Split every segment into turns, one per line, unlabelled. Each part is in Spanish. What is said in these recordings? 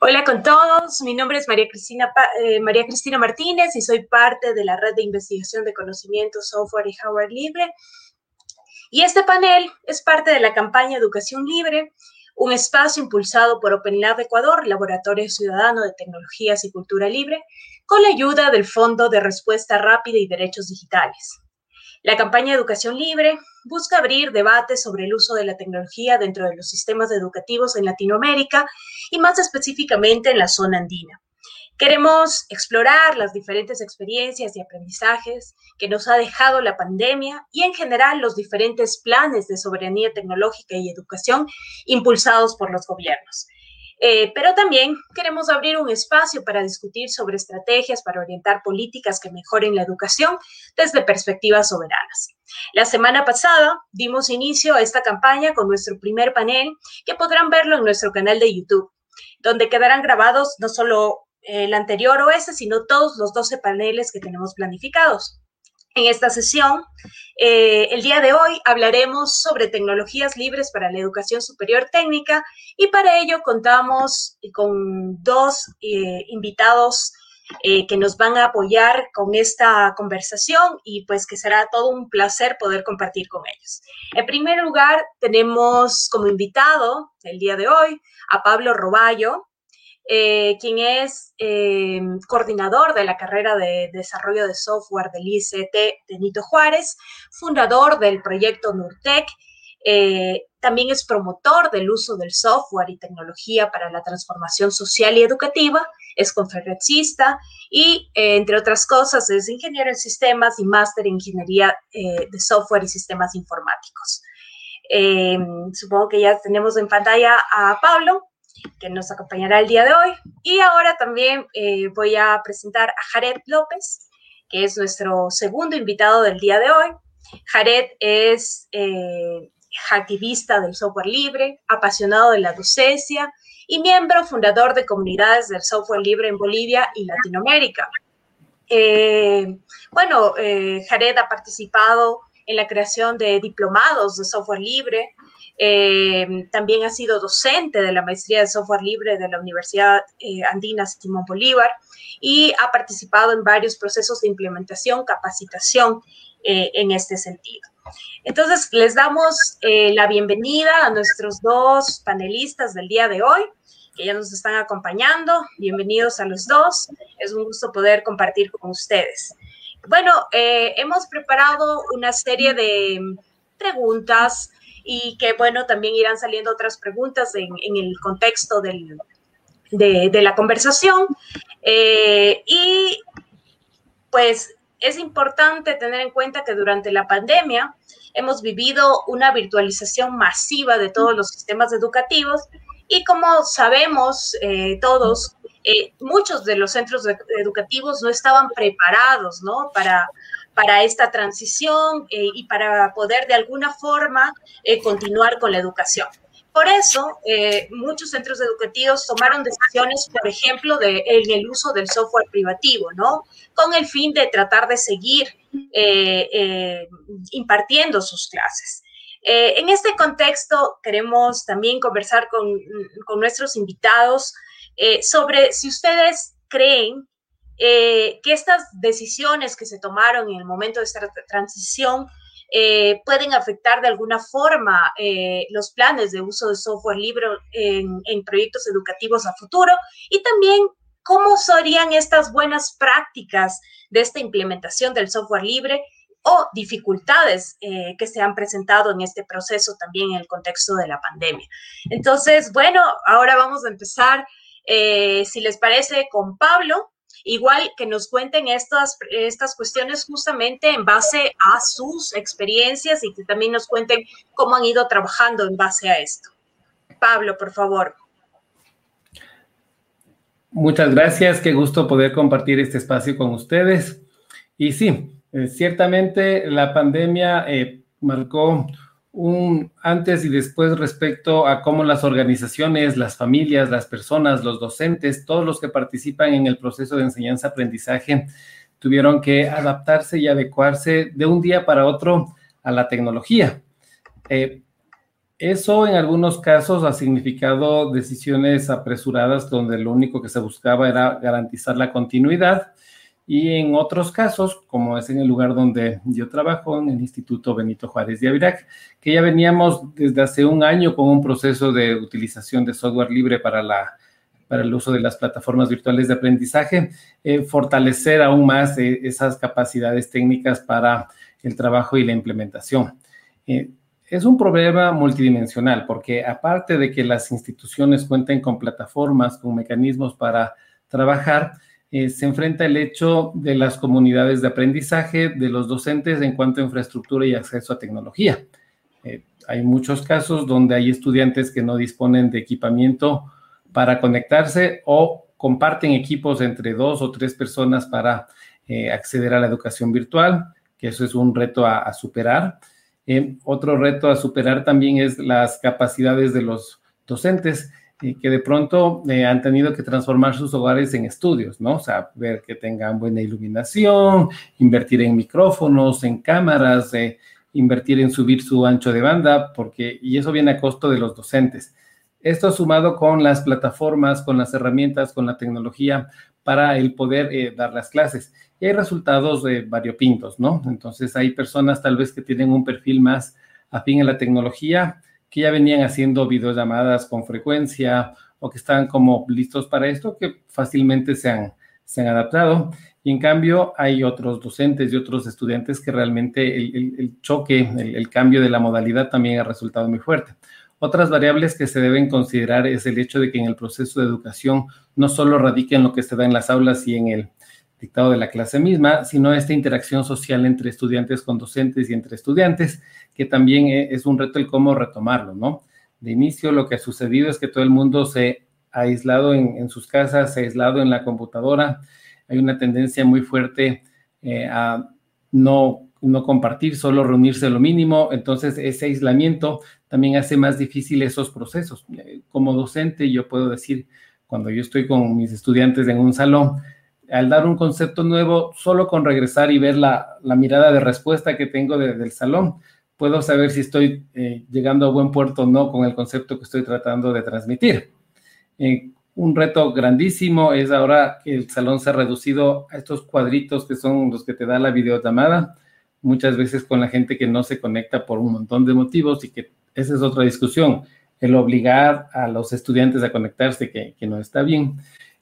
Hola con todos, mi nombre es María Cristina, eh, María Cristina Martínez y soy parte de la red de investigación de conocimiento, software y hardware libre. Y este panel es parte de la campaña Educación Libre, un espacio impulsado por OpenLab Ecuador, Laboratorio Ciudadano de Tecnologías y Cultura Libre, con la ayuda del Fondo de Respuesta Rápida y Derechos Digitales. La campaña Educación Libre busca abrir debates sobre el uso de la tecnología dentro de los sistemas educativos en Latinoamérica y más específicamente en la zona andina. Queremos explorar las diferentes experiencias y aprendizajes que nos ha dejado la pandemia y en general los diferentes planes de soberanía tecnológica y educación impulsados por los gobiernos. Eh, pero también queremos abrir un espacio para discutir sobre estrategias para orientar políticas que mejoren la educación desde perspectivas soberanas. La semana pasada dimos inicio a esta campaña con nuestro primer panel que podrán verlo en nuestro canal de YouTube, donde quedarán grabados no solo el anterior o este, sino todos los 12 paneles que tenemos planificados. En esta sesión, eh, el día de hoy hablaremos sobre tecnologías libres para la educación superior técnica y para ello contamos con dos eh, invitados eh, que nos van a apoyar con esta conversación y pues que será todo un placer poder compartir con ellos. En primer lugar, tenemos como invitado el día de hoy a Pablo Roballo, eh, quien es eh, coordinador de la carrera de desarrollo de software del ICT de Nito Juárez, fundador del proyecto Nurtec, eh, también es promotor del uso del software y tecnología para la transformación social y educativa, es conferencista y, entre otras cosas, es ingeniero en sistemas y máster en ingeniería de software y sistemas informáticos. supongo que ya tenemos en pantalla a Pablo que nos acompañará el día de hoy. Y ahora también eh, voy a presentar a Jared López, que es nuestro segundo invitado del día de hoy. Jared es eh, activista del software libre, apasionado de la docencia y miembro fundador de comunidades del software libre en Bolivia y Latinoamérica. Eh, bueno, Jared ha participado en la creación de diplomados de software libre, eh, también ha sido docente de la maestría de software libre de la Universidad eh, Andina Simón Bolívar y ha participado en varios procesos de implementación, capacitación eh, en este sentido. Entonces, les damos la bienvenida a nuestros dos panelistas del día de hoy, que ya nos están acompañando. Bienvenidos a los dos. Es un gusto poder compartir con ustedes. Bueno, hemos preparado una serie de preguntas y que bueno, también irán saliendo otras preguntas en, el contexto de, la conversación. Eh, y pues es importante tener en cuenta que durante la pandemia hemos vivido una virtualización masiva de todos los sistemas educativos y como sabemos eh, todos, eh, muchos de los centros educativos no estaban preparados ¿no? Para, para esta transición eh, y para poder de alguna forma eh, continuar con la educación. Por eso, eh, muchos centros educativos tomaron decisiones, por ejemplo, de, en el uso del software privativo, ¿no? Con el fin de tratar de seguir impartiendo sus clases. en este contexto, queremos también conversar con, con nuestros invitados sobre si ustedes creen eh, que estas decisiones que se tomaron en el momento de esta transición eh, pueden afectar de alguna forma eh, los planes de uso de software libre en, en, proyectos educativos a futuro y también cómo serían estas buenas prácticas de esta implementación del software libre o dificultades que se han presentado en este proceso también en el contexto de la pandemia. Entonces, bueno, ahora vamos a empezar, si les parece, con Pablo. Igual que nos cuenten estas, estas cuestiones justamente en base a sus experiencias y que también nos cuenten cómo han ido trabajando en base a esto. Pablo, por favor.
Muchas gracias, qué gusto poder compartir este espacio con ustedes. Y sí, eh, ciertamente la pandemia eh, marcó un antes y después respecto a cómo las organizaciones, las familias, las personas, los docentes, todos los que participan en el proceso de enseñanza-aprendizaje tuvieron que adaptarse y adecuarse de un día para otro a la tecnología. Eh, eso en algunos casos ha significado decisiones apresuradas donde lo único que se buscaba era garantizar la continuidad y en otros casos, como es en el lugar donde yo trabajo, en el Instituto Benito Juárez de Avirac, que ya veníamos desde hace un año con un proceso de utilización de software libre para, la, para el uso de las plataformas virtuales de aprendizaje, eh, fortalecer aún más eh, esas capacidades técnicas para el trabajo y la implementación. Eh, es un problema multidimensional porque aparte de que las instituciones cuenten con plataformas, con mecanismos para trabajar, eh, se enfrenta el hecho de las comunidades de aprendizaje, de los docentes en cuanto a infraestructura y acceso a tecnología. Eh, hay muchos casos donde hay estudiantes que no disponen de equipamiento para conectarse o comparten equipos entre dos o tres personas para eh, acceder a la educación virtual, que eso es un reto a superar. otro reto a superar también es las capacidades de los docentes que de pronto eh, han tenido que transformar sus hogares en estudios, ¿no? O sea, ver que tengan buena iluminación, invertir en micrófonos, en cámaras, eh, invertir en subir su ancho de banda, porque, y eso viene a costo de los docentes. Esto sumado con las plataformas, con las herramientas, con la tecnología para el poder eh, dar las clases. Y hay resultados variopintos, ¿no? Entonces hay personas tal vez que tienen un perfil más afín a la tecnología, que ya venían haciendo videollamadas con frecuencia o que estaban como listos para esto, que fácilmente se han, se han adaptado. Y en cambio hay otros docentes y otros estudiantes que realmente el, choque, el, cambio de la modalidad también ha resultado muy fuerte. Otras variables que se deben considerar es el hecho de que en el proceso de educación no solo radica en lo que se da en las aulas y en el dictado de la clase misma, sino esta interacción social entre estudiantes con docentes y entre estudiantes, que también e, es un reto el cómo retomarlo, ¿no? De inicio lo que ha sucedido es que todo el mundo se ha aislado en, sus casas, se ha aislado en la computadora, hay una tendencia muy fuerte eh, a no, no compartir, solo reunirse lo mínimo, entonces ese aislamiento también hace más difícil esos procesos. Como docente yo puedo decir, cuando yo estoy con mis estudiantes en un salón, al dar un concepto nuevo, solo con regresar y ver la, mirada de respuesta que tengo del salón, puedo saber si estoy eh, llegando a buen puerto o no con el concepto que estoy tratando de transmitir. Eh, un reto grandísimo es ahora que el salón se ha reducido a estos cuadritos que son los que te da la videollamada, muchas veces con la gente que no se conecta por un montón de motivos y que esa es otra discusión, el obligar a los estudiantes a conectarse, que, que no está bien,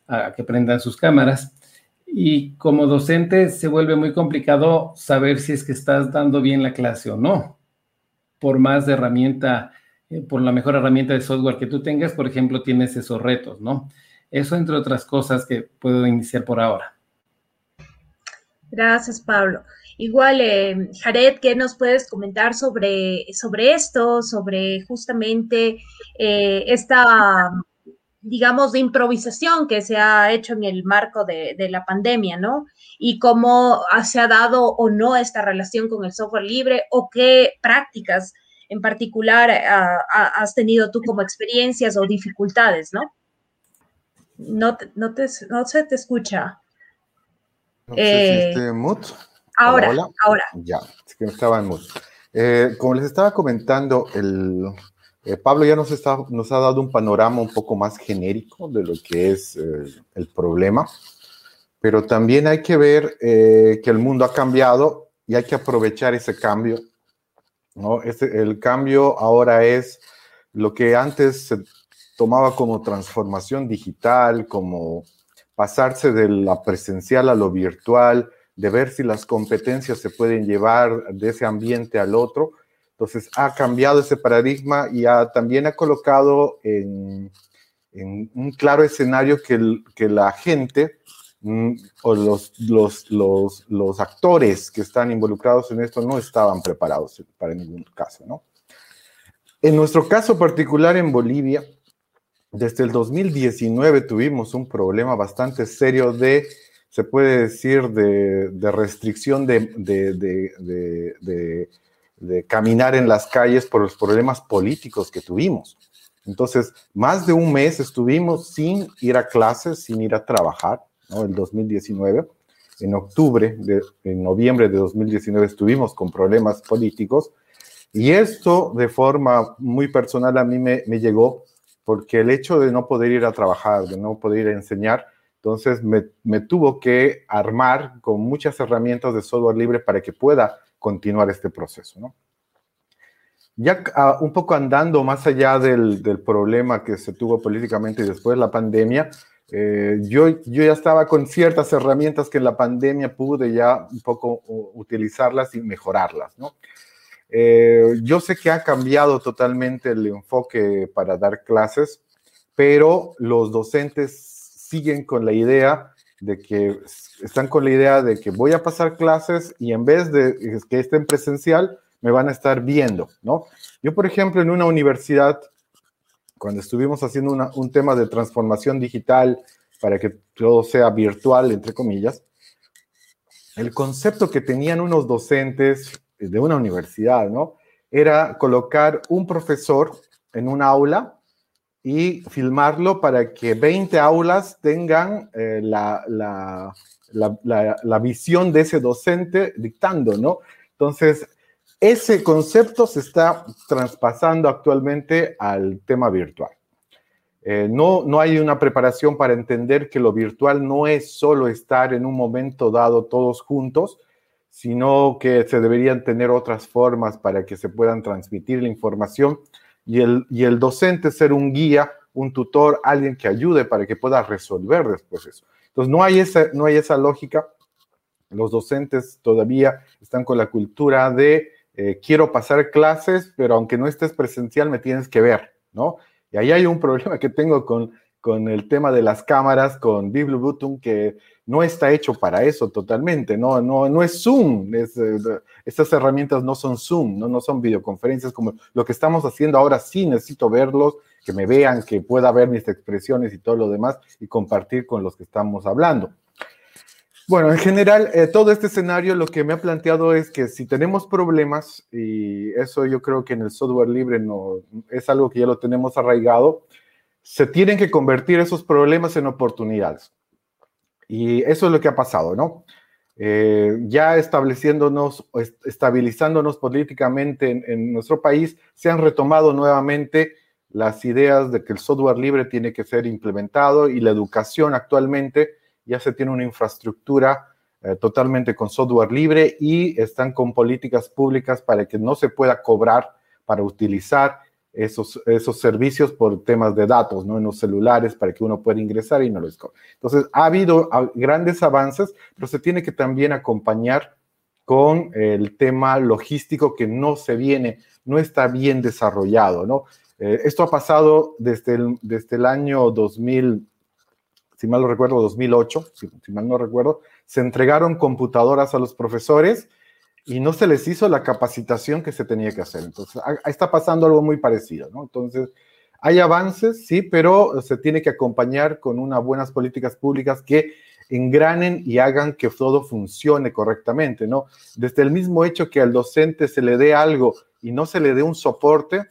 a que prendan sus cámaras y como docente se vuelve muy complicado saber si es que estás dando bien la clase o no. Por más de herramienta, eh, por la mejor herramienta de software que tú tengas, por ejemplo, tienes esos retos, ¿no? Eso entre otras cosas que puedo iniciar por ahora.
Gracias, Pablo. Igual, eh, Jared, ¿qué nos puedes comentar sobre, sobre esto, sobre justamente eh, esta digamos, de improvisación que se ha hecho en el marco de, la pandemia, ¿no? Y cómo se ha dado o no esta relación con el software libre o qué prácticas en particular has tenido tú como experiencias o dificultades, ¿no? No, no, te, no se te escucha.
No sé si eh,
Ahora, ahora.
Ya, es que estaba en mute. Eh, como les estaba comentando, el, eh, Pablo ya nos, ha dado un panorama un poco más genérico de lo que es eh, el problema, pero también hay que ver eh, que el mundo ha cambiado y hay que aprovechar ese cambio. ¿no? el cambio ahora es lo que antes se tomaba como transformación digital, como pasarse de la presencial a lo virtual, de ver si las competencias se pueden llevar de ese ambiente al otro entonces ha cambiado ese paradigma y ha, también ha colocado en, un claro escenario que, que la gente mm, o los, los, los, los, actores que están involucrados en esto no estaban preparados para ningún caso, ¿no? En nuestro caso particular en Bolivia, desde el 2019 tuvimos un problema bastante serio de, se puede decir, de, de restricción de, de de caminar en las calles por los problemas políticos que tuvimos. Entonces, más de un mes estuvimos sin ir a clases, sin ir a trabajar, ¿no? El 2019. En octubre, de, en noviembre de 2019 estuvimos con problemas políticos Y esto de forma muy personal a mí me, me llegó porque el hecho de no poder ir a trabajar, de no poder ir a enseñar, entonces me, me, tuvo que armar con muchas herramientas de software libre para que pueda continuar este proceso. ¿no? Ya uh, un poco andando más allá del, del, problema que se tuvo políticamente y después de la pandemia, eh, yo, yo ya estaba con ciertas herramientas que en la pandemia pude ya un poco utilizarlas y mejorarlas. ¿no? Eh, yo sé que ha cambiado totalmente el enfoque para dar clases, pero los docentes siguen con la idea de que están con la idea de que voy a pasar clases y en vez de que estén presencial, me van a estar viendo, ¿no? Yo, por ejemplo, en una universidad, cuando estuvimos haciendo un tema de transformación digital para que todo sea virtual, entre comillas, el concepto que tenían unos docentes de una universidad, ¿no? Era colocar un profesor en un aula y filmarlo para que 20 aulas tengan eh, la, la, la, la, visión de ese docente dictando, ¿no? Entonces, ese concepto se está traspasando actualmente al tema virtual. Eh, no, no hay una preparación para entender que lo virtual no es solo estar en un momento dado todos juntos, sino que se deberían tener otras formas para que se puedan transmitir la información y el, y el docente ser un guía, un tutor, alguien que ayude para que pueda resolver después eso. Entonces, no hay esa, no hay esa lógica. Los docentes todavía están con la cultura de eh, quiero pasar clases, pero aunque no estés presencial, me tienes que ver, ¿no? Y ahí hay un problema que tengo con, con el tema de las cámaras, con BibluButum, que no está hecho para eso totalmente, no, no, no es Zoom, es, eh, estas herramientas no son Zoom, no, no son videoconferencias como lo que estamos haciendo ahora, sí necesito verlos, que me vean, que pueda ver mis expresiones y todo lo demás y compartir con los que estamos hablando. Bueno, en general, eh, todo este escenario lo que me ha planteado es que si tenemos problemas, y eso yo creo que en el software libre no es algo que ya lo tenemos arraigado, se tienen que convertir esos problemas en oportunidades. Y eso es lo que ha pasado, ¿no? Eh, ya estableciéndonos, estabilizándonos políticamente en, nuestro país, se han retomado nuevamente las ideas de que el software libre tiene que ser implementado y la educación actualmente ya se tiene una infraestructura eh, totalmente con software libre y están con políticas públicas para que no se pueda cobrar para utilizar esos, esos servicios por temas de datos, ¿no? En los celulares para que uno pueda ingresar y no lo cobra. Entonces, ha habido grandes avances, pero se tiene que también acompañar con el tema logístico que no se viene, no está bien desarrollado, ¿no? Eh, esto ha pasado desde el, desde el año 2000, si mal no recuerdo, 2008, si, si mal no recuerdo, se entregaron computadoras a los profesores y no se les hizo la capacitación que se tenía que hacer. Entonces, está pasando algo muy parecido, ¿no? Entonces, hay avances, sí, pero se tiene que acompañar con unas buenas políticas públicas que engranen y hagan que todo funcione correctamente, ¿no? Desde el mismo hecho que al docente se le dé algo y no se le dé un soporte,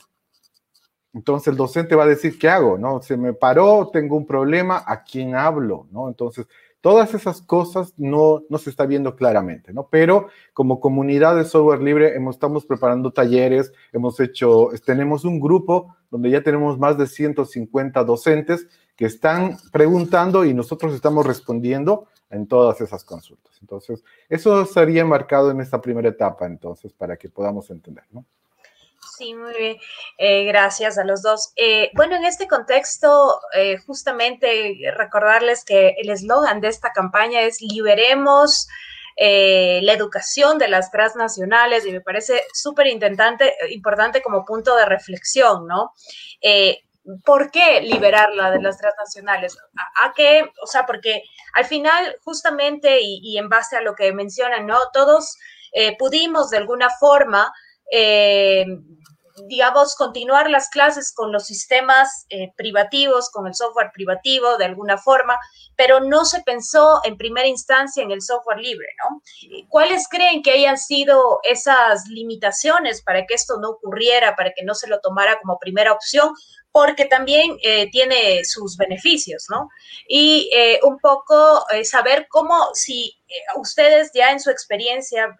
entonces el docente va a decir, ¿qué hago? ¿No? Se me paró, tengo un problema, ¿a quién hablo? ¿No? Entonces, todas esas cosas no, se está viendo claramente, ¿no? Pero como comunidad de software libre estamos preparando talleres, hemos hecho, tenemos un grupo donde ya tenemos más de 150 docentes que están preguntando y nosotros estamos respondiendo en todas esas consultas. Entonces, eso sería marcado en esta primera etapa, entonces, para que podamos entender, ¿no?
Sí, muy bien. Eh, gracias a los dos. Eh, bueno, en este contexto, eh, justamente recordarles que el eslogan de esta campaña es liberemos la educación de las transnacionales y me parece súper importante como punto de reflexión, ¿no? ¿Por qué liberarla de las transnacionales? ¿A, qué? O sea, porque al final, justamente, y, y en base a lo que mencionan, ¿no? Todos pudimos de alguna forma eh, digamos, continuar las clases con los sistemas eh, privativos, con el software privativo de alguna forma, pero no se pensó en primera instancia en el software libre, ¿no? ¿Cuáles creen que hayan sido esas limitaciones para que esto no ocurriera, para que no se lo tomara como primera opción? Porque también eh, tiene sus beneficios, ¿no? Y eh, un poco saber cómo, si ustedes ya en su experiencia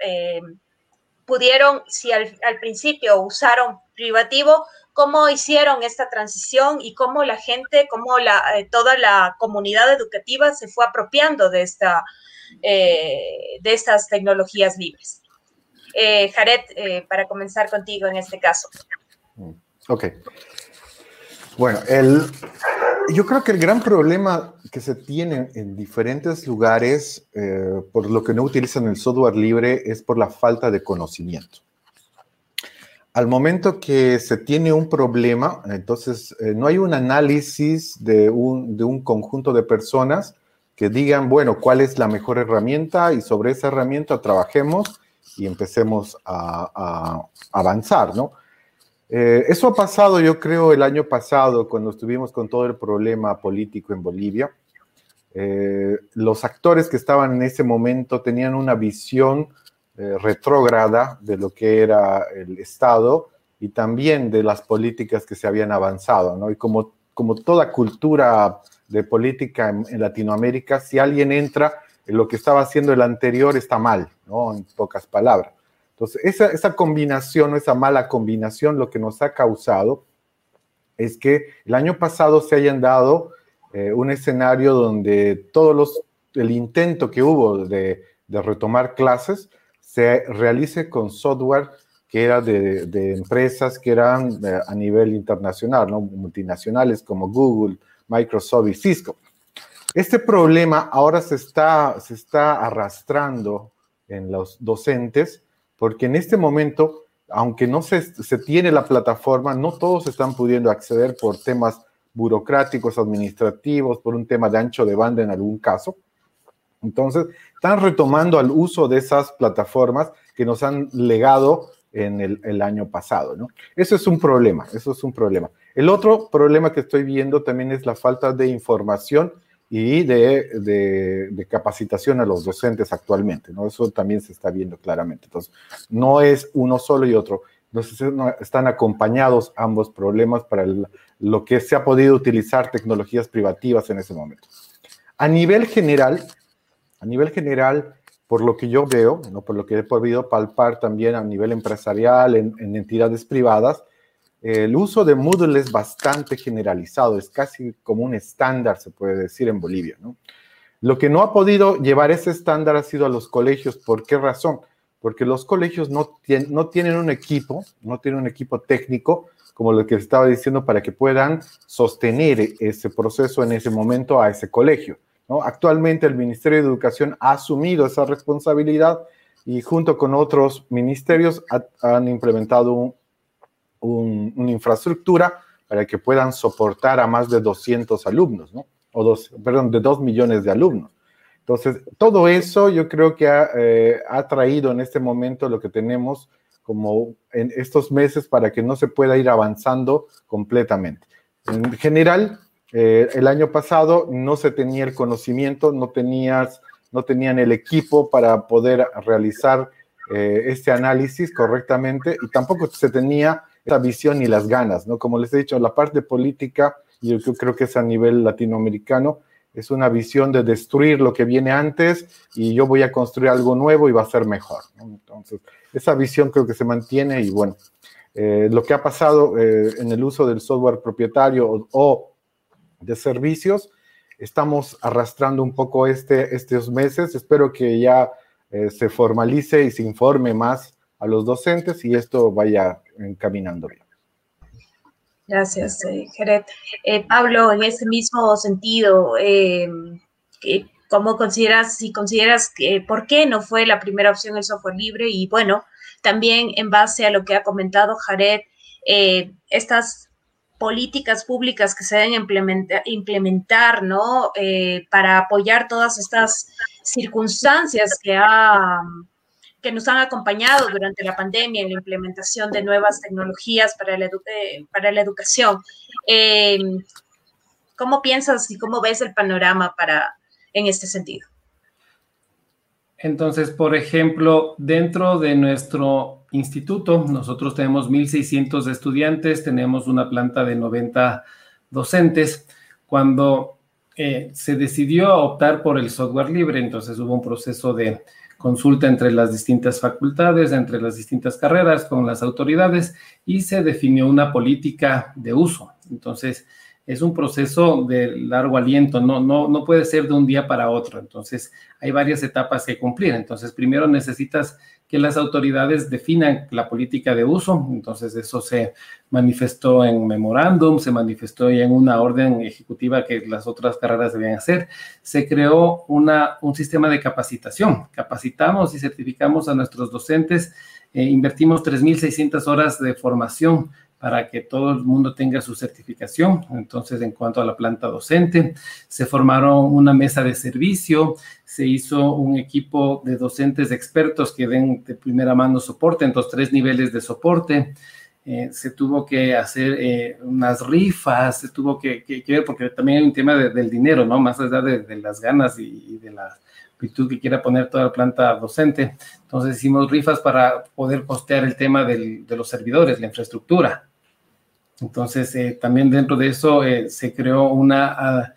pudieron, si al, principio usaron privativo, cómo hicieron esta transición y cómo la gente, cómo eh, toda la comunidad educativa se fue apropiando de, esta, eh, de estas tecnologías libres. Eh, Jared, para comenzar contigo en este caso.
Ok. Bueno, el, yo creo que el gran problema que se tiene en diferentes lugares eh, por lo que no utilizan el software libre es por la falta de conocimiento. Al momento que se tiene un problema, entonces eh, no hay un análisis de un, conjunto de personas que digan, bueno, cuál es la mejor herramienta y sobre esa herramienta trabajemos y empecemos a, a avanzar, ¿no? Eh, eso ha pasado, yo creo, el año pasado, cuando estuvimos con todo el problema político en Bolivia. Eh, los actores que estaban en ese momento tenían una visión eh, retrógrada de lo que era el Estado y también de las políticas que se habían avanzado. Y como, como toda cultura de política en, Latinoamérica, si alguien entra en lo que estaba haciendo el anterior, está mal. En pocas palabras. Entonces, esa, esa combinación, esa mala combinación, lo que nos ha causado es que el año pasado se hayan dado eh, un escenario donde todos los, el intento que hubo de, retomar clases se realice con software que era de, de empresas que eran eh, a nivel internacional, ¿no? multinacionales como Google, Microsoft y Cisco. Este problema ahora se está, se está arrastrando en los docentes porque en este momento, aunque no se, se tiene la plataforma, no todos están pudiendo acceder por temas burocráticos, administrativos, por un tema de ancho de banda en algún caso. Entonces, están retomando al uso de esas plataformas que nos han legado en el, el, año pasado, ¿no? Eso es un problema, eso es un problema. El otro problema que estoy viendo también es la falta de información y de, de, de, capacitación a los docentes actualmente, ¿no? Eso también se está viendo claramente. Entonces, no es uno solo y otro. Entonces, están acompañados ambos problemas para lo que se ha podido utilizar tecnologías privativas en ese momento. A nivel general, a nivel general, por lo que yo veo, ¿no? por lo que he podido palpar también a nivel empresarial, en, en entidades privadas, el uso de Moodle es bastante generalizado, es casi como un estándar, se puede decir, en Bolivia. ¿no? Lo que no ha podido llevar ese estándar ha sido a los colegios. ¿Por qué razón? Porque los colegios no, tienen, no tienen un equipo, no tienen un equipo técnico, como lo que estaba diciendo, para que puedan sostener ese proceso en ese momento a ese colegio. ¿no? Actualmente el Ministerio de Educación ha asumido esa responsabilidad y junto con otros ministerios ha, han implementado un, un, una infraestructura para que puedan soportar a más de 200 alumnos, ¿no? O dos, perdón, de 2 millones de alumnos. Entonces, todo eso yo creo que ha, eh, ha, traído en este momento lo que tenemos como en estos meses para que no se pueda ir avanzando completamente. En general, eh, el año pasado no se tenía el conocimiento, no, tenías, no tenían el equipo para poder realizar eh, este análisis correctamente y tampoco se tenía esa visión y las ganas, ¿no? Como les he dicho, la parte política, yo creo que es a nivel latinoamericano, es una visión de destruir lo que viene antes y yo voy a construir algo nuevo y va a ser mejor. Entonces, esa visión creo que se mantiene y bueno, eh, lo que ha pasado eh, en el uso del software propietario o, o, de servicios, estamos arrastrando un poco este, estos meses. Espero que ya eh, se formalice y se informe más a los docentes y esto vaya encaminando bien.
Gracias, eh, Jared. Eh, Pablo, en ese mismo sentido, eh, ¿cómo consideras, si consideras que por qué no fue la primera opción el software libre? Y bueno, también en base a lo que ha comentado Jared, eh, estas políticas públicas que se deben implementar, implementar ¿no? Eh, para apoyar todas estas circunstancias que ha que nos han acompañado durante la pandemia en la implementación de nuevas tecnologías para la, eh, para la educación. Eh, ¿Cómo piensas y cómo ves el panorama para, en este sentido?
Entonces, por ejemplo, dentro de nuestro instituto, nosotros tenemos 1.600 estudiantes, tenemos una planta de 90 docentes. Cuando eh, se decidió optar por el software libre, entonces hubo un proceso de consulta entre las distintas facultades, entre las distintas carreras, con las autoridades y se definió una política de uso. Entonces, es un proceso de largo aliento, no, no, no puede ser de un día para otro. Entonces, hay varias etapas que cumplir. Entonces, primero necesitas que las autoridades definan la política de uso. Entonces, eso se manifestó en memorándum, se manifestó en una orden ejecutiva que las otras carreras debían hacer. Se creó una, un sistema de capacitación. Capacitamos y certificamos a nuestros docentes. Eh, invertimos 3.600 horas de formación para que todo el mundo tenga su certificación. Entonces, en cuanto a la planta docente, se formaron una mesa de servicio, se hizo un equipo de docentes expertos que den de primera mano soporte en tres niveles de soporte. Eh, se tuvo que hacer eh, unas rifas, se tuvo que, ver, porque también hay un tema del dinero, ¿no? Más allá de, las ganas y, de la virtud que quiera poner toda la planta docente. Entonces hicimos rifas para poder costear el tema de los servidores, la infraestructura. Entonces, eh, también dentro de eso eh, se creó una, ah,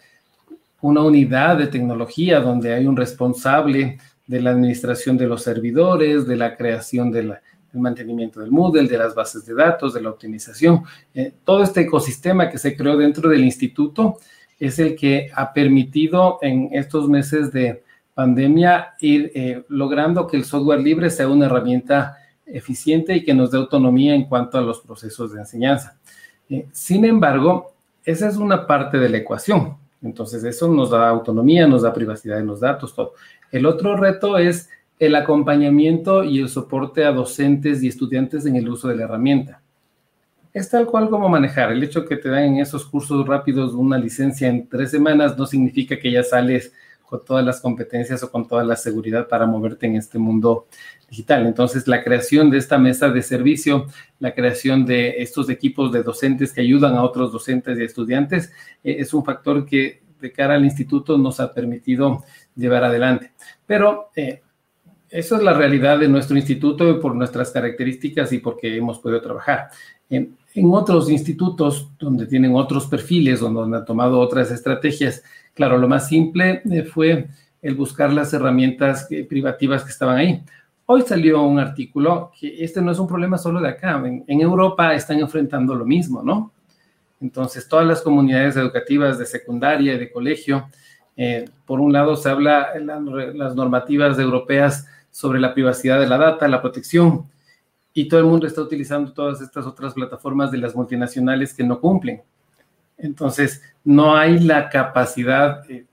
una unidad de tecnología donde hay un responsable de la administración de los servidores, de la creación del mantenimiento del Moodle, de las bases de datos, de la optimización. Eh, todo este ecosistema que se creó dentro del instituto es el que ha permitido en estos meses de pandemia ir logrando que el software libre sea una herramienta eficiente y que nos dé autonomía en cuanto a los procesos de enseñanza. Eh, sin embargo, esa es una parte de la ecuación. Entonces, eso nos da autonomía, nos da privacidad en los datos, todo. El otro reto es el acompañamiento y el soporte a docentes y estudiantes en el uso de la herramienta. Es tal cual como manejar. El hecho que te dan en esos cursos rápidos una licencia en tres semanas no significa que ya sales con todas las competencias o con toda la seguridad para moverte en este mundo digital. Entonces, la creación de esta mesa de servicio, la creación de estos equipos de docentes que ayudan a otros docentes y estudiantes, eh, es un factor que de cara al instituto nos ha permitido llevar adelante. Pero eh, eso es la realidad de nuestro instituto por nuestras características y porque hemos podido trabajar. En, en otros institutos donde tienen otros perfiles, donde han tomado otras estrategias, Claro, lo más simple eh, fue el buscar las herramientas privativas que estaban ahí. Hoy salió un artículo que este no es un problema solo de acá. En, Europa están enfrentando lo mismo, ¿no? Entonces, todas las comunidades educativas de secundaria y de colegio, eh, por un lado se habla en las normativas europeas sobre la privacidad de la data, la protección, y todo el mundo está utilizando todas estas otras plataformas de las multinacionales que no cumplen. Entonces, no hay la capacidad, eh,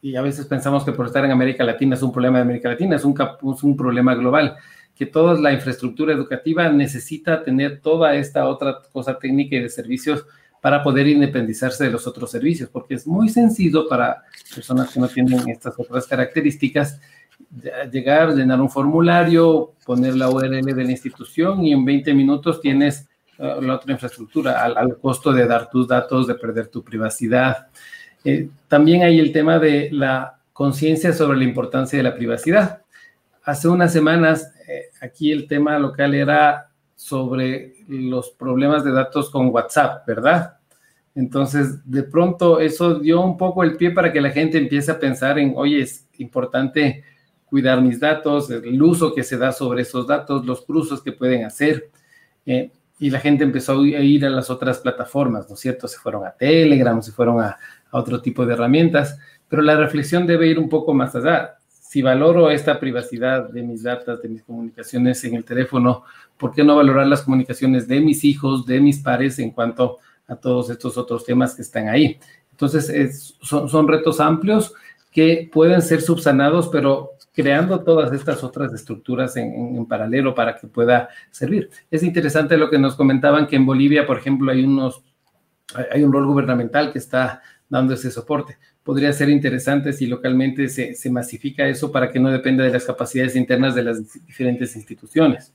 y a veces pensamos que por estar en América Latina es un problema de América Latina, es un, es un problema global, que toda la infraestructura educativa necesita tener toda esta otra cosa técnica y de servicios para poder independizarse de los otros servicios, porque es muy sencillo para personas que no tienen estas otras características llegar, llenar un formulario, poner la URL de la institución y en 20 minutos tienes eh, la otra infraestructura, al, costo de dar tus datos, de perder tu privacidad. Eh, también hay el tema de la conciencia sobre la importancia de la privacidad. Hace unas semanas, eh, aquí el tema local era sobre los problemas de datos con WhatsApp, ¿verdad? Entonces, de pronto eso dio un poco el pie para que la gente empiece a pensar en, oye, es importante cuidar mis datos, el uso que se da sobre esos datos, los cruzos que pueden hacer y la gente empezó a ir a las otras plataformas, ¿no es cierto? Se fueron a Telegram, se fueron a, otro tipo de herramientas, pero la reflexión debe ir un poco más allá. Si valoro esta privacidad de mis datos, de mis comunicaciones en el teléfono, ¿por qué no valorar las comunicaciones de mis hijos, de mis pares en cuanto a todos estos otros temas que están ahí? Entonces, son, son retos amplios que pueden ser subsanados, pero creando todas estas otras estructuras en, paralelo para que pueda servir. Es interesante lo que nos comentaban que en Bolivia, por ejemplo, hay unos, hay un rol gubernamental que está dando ese soporte. Podría ser interesante si localmente se, se masifica eso para que no dependa de las capacidades internas de las diferentes instituciones.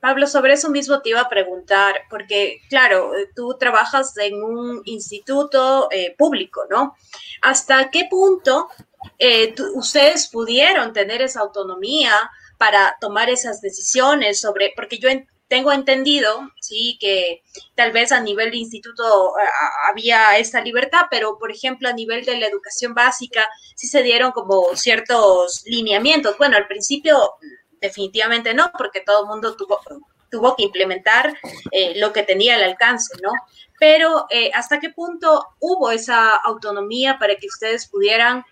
Pablo, sobre eso mismo te iba a preguntar, porque claro, tú trabajas en un instituto eh, público, ¿no? ¿Hasta qué punto eh, ustedes pudieron tener esa autonomía para tomar esas decisiones sobre, porque yo tengo entendido, sí, que tal vez a nivel de instituto había esta libertad, pero por ejemplo a nivel de la educación básica sí se dieron como ciertos lineamientos. Bueno, al principio definitivamente no, porque todo el mundo tuvo, tuvo que implementar eh, lo que tenía al alcance, ¿no? Pero eh, ¿hasta qué punto hubo esa autonomía para que ustedes pudieran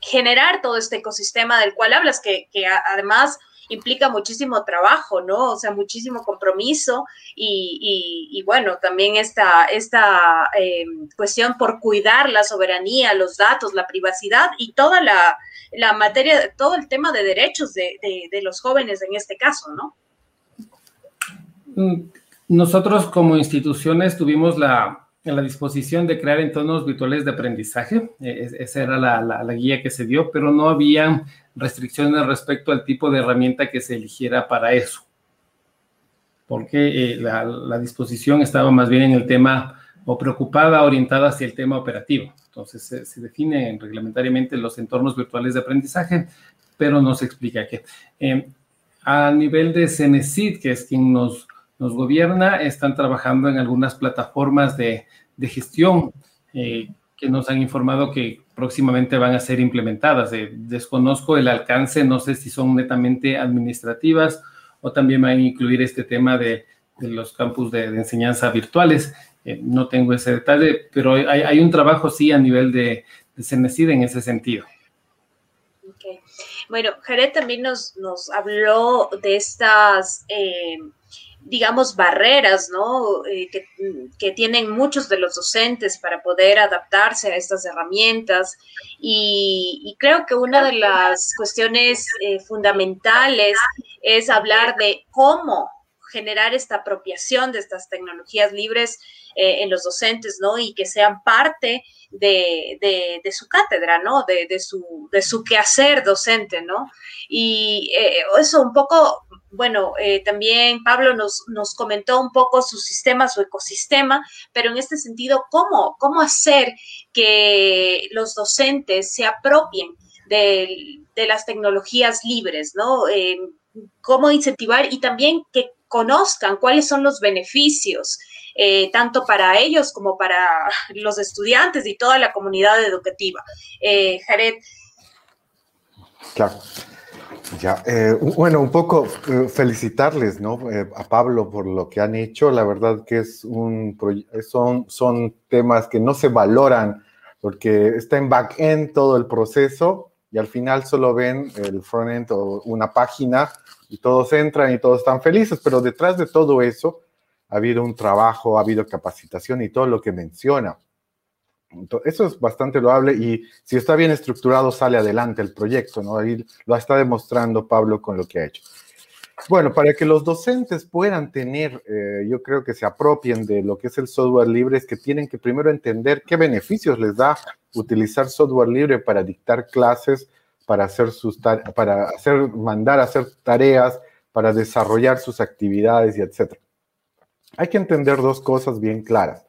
generar todo este ecosistema del cual hablas, que además implica muchísimo trabajo, ¿no? O sea, muchísimo compromiso y, bueno, también esta, esta eh, cuestión por cuidar la soberanía, los datos, la privacidad y toda la, la materia, todo el tema de derechos de, de, los jóvenes en este caso, ¿no?
Mm, nosotros como instituciones tuvimos la, la disposición de crear entornos virtuales de aprendizaje. E, esa era la, la, guía que se dio, pero no había restricciones respecto al tipo de herramienta que se eligiera para eso, porque eh, la, disposición estaba más bien en el tema o preocupada, orientada hacia el tema operativo. Entonces se, definen reglamentariamente los entornos virtuales de aprendizaje, pero no se explica qué. Eh, a nivel de CENESID, que es quien nos, nos gobierna, están trabajando en algunas plataformas de, de gestión eh, que nos han informado que próximamente van a ser implementadas. Eh, desconozco el alcance, no sé si son netamente administrativas o también van a incluir este tema de, los campus de, enseñanza virtuales. Eh, no tengo ese detalle, pero hay, un trabajo sí a nivel de, de CENESID en ese sentido.
Bueno, Jared también nos, nos habló de estas eh, digamos, barreras, ¿no? Eh, que, tienen muchos de los docentes para poder adaptarse a estas herramientas. Y, creo que una de las cuestiones eh, fundamentales es hablar de cómo generar esta apropiación de estas tecnologías libres eh, en los docentes, ¿no? Y que sean parte de, su cátedra, ¿no? De, su, de su quehacer docente, ¿no? Y eso un poco bueno, eh, también Pablo nos, nos, comentó un poco su sistema, su ecosistema, pero en este sentido, ¿cómo, cómo hacer que los docentes se apropien de, las tecnologías libres, ¿no? Eh, ¿Cómo incentivar y también que conozcan cuáles son los beneficios, eh, tanto para ellos como para los estudiantes y toda la comunidad educativa? Jared.
Claro. Ya, eh, bueno, un poco eh, felicitarles, ¿no? Eh, a Pablo por lo que han hecho. La verdad que es un son, son temas que no se valoran porque está en back-end todo el proceso y al final solo ven el front-end o una página y todos entran y todos están felices, pero detrás de todo eso ha habido un trabajo, ha habido capacitación y todo lo que menciona eso es bastante loable y si está bien estructurado sale adelante el proyecto, ¿no? Ahí lo está demostrando Pablo con lo que ha hecho. Bueno, para que los docentes puedan tener, eh, yo creo que se apropien de lo que es el software libre, es que tienen que primero entender qué beneficios les da utilizar software libre para dictar clases, para hacer sus para hacer, mandar a hacer tareas, para desarrollar sus actividades y etcétera. Hay que entender dos cosas bien claras.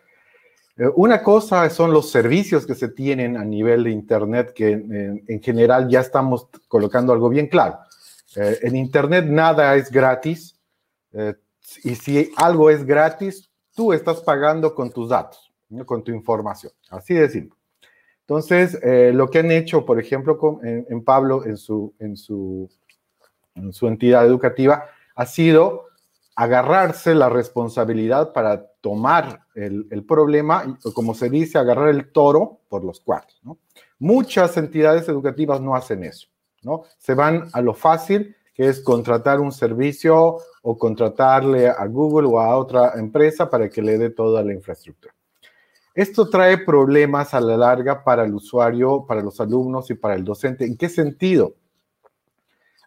Eh, una cosa son los servicios que se tienen a nivel de Internet, que en, general ya estamos colocando algo bien claro. Eh, en Internet nada es gratis eh, y si algo es gratis, tú estás pagando con tus datos, con tu información. Así de simple. Entonces, lo que han hecho, por ejemplo, en, Pablo, en, su, en su entidad educativa, ha sido agarrarse la responsabilidad para tomar el, problema, como se dice, agarrar el toro por los cuartos. Muchas entidades educativas no hacen eso, ¿no? Se van a lo fácil, que es contratar un servicio o contratarle a Google o a otra empresa para que le dé toda la infraestructura. Esto trae problemas a la larga para el usuario, para los alumnos y para el docente. ¿En qué sentido?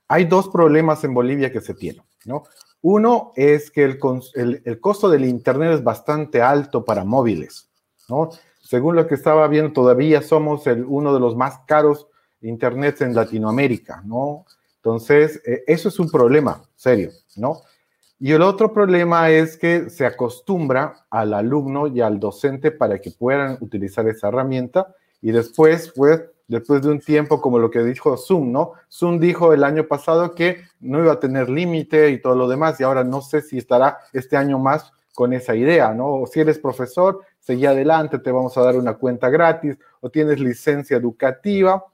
Hay dos problemas en Bolivia que se tienen, ¿no? Uno es que el, costo del Internet es bastante alto para móviles, ¿no? Según lo que estaba viendo, todavía somos el, uno de los más caros Internets en Latinoamérica, ¿no? Entonces, eh, eso es un problema serio, ¿no? Y el otro problema es que se acostumbra al alumno y al docente para que puedan utilizar esa herramienta y después, pues, después de un tiempo como lo que dijo Zoom, ¿no? Zoom dijo el año pasado que no iba a tener límite y todo lo demás, y ahora no sé si estará este año más con esa idea, ¿no? O si eres profesor, seguí adelante, te vamos a dar una cuenta gratis, o tienes licencia educativa,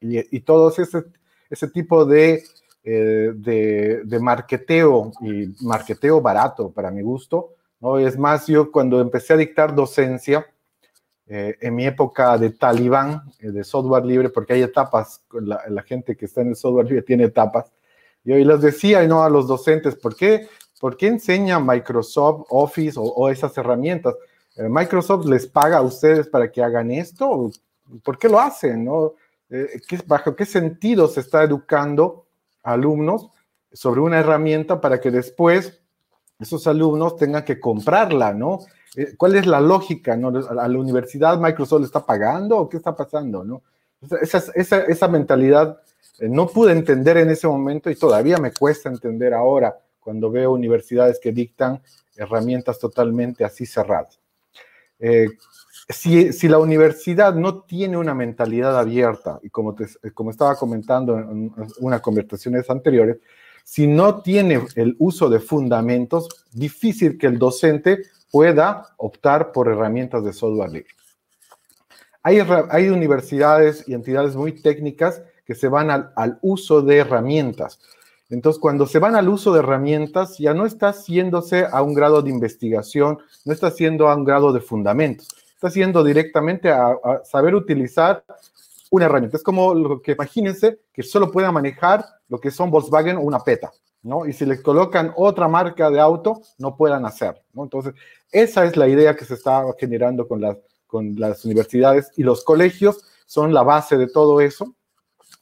y, y todo ese, ese tipo de, eh, de, de marketeo, y marketeo barato para mi gusto, ¿no? Es más, yo cuando empecé a dictar docencia, eh, en mi época de talibán, eh, de software libre, porque hay etapas, la, la, gente que está en el software libre tiene etapas, y hoy les decía ¿no? a los docentes, ¿por qué, ¿por qué enseña Microsoft Office o, esas herramientas? Eh, Microsoft les paga a ustedes para que hagan esto, ¿por qué lo hacen? No? ¿qué, ¿Bajo qué sentido se está educando alumnos sobre una herramienta para que después esos alumnos tengan que comprarla, ¿no? Eh, ¿Cuál es la lógica? ¿A la universidad Microsoft le está pagando o qué está pasando? ¿no? Esa, esa, esa mentalidad eh, no pude entender en ese momento y todavía me cuesta entender ahora cuando veo universidades que dictan herramientas totalmente así cerradas. Eh, si, si, la universidad no tiene una mentalidad abierta, y como, te, como estaba comentando en unas conversaciones anteriores, si no tiene el uso de fundamentos, difícil que el docente pueda optar por herramientas de software libre. Hay, hay universidades y entidades muy técnicas que se van al, uso de herramientas. Entonces, cuando se van al uso de herramientas, ya no está haciéndose a un grado de investigación, no está haciendo a un grado de fundamentos, está haciendo directamente a, a saber utilizar una herramienta. Es como lo que imagínense que solo pueda manejar lo que son Volkswagen o una PETA, ¿no? Y si le colocan otra marca de auto, no puedan hacer, ¿no? Entonces, esa es la idea que se está generando con las, con las universidades y los colegios son la base de todo eso,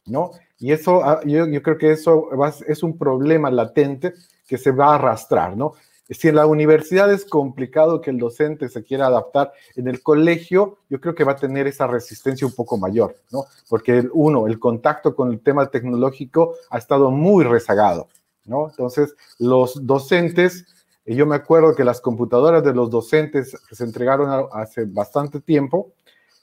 ¿no? Y eso, ah, yo, yo creo que eso es un problema latente que se va a arrastrar, ¿no? Si en la universidad es complicado que el docente se quiera adaptar, en el colegio yo creo que va a tener esa resistencia un poco mayor, ¿no? Porque uno, el contacto con el tema tecnológico ha estado muy rezagado, ¿no? Entonces, los docentes y yo me acuerdo que las computadoras de los docentes que se entregaron hace bastante tiempo,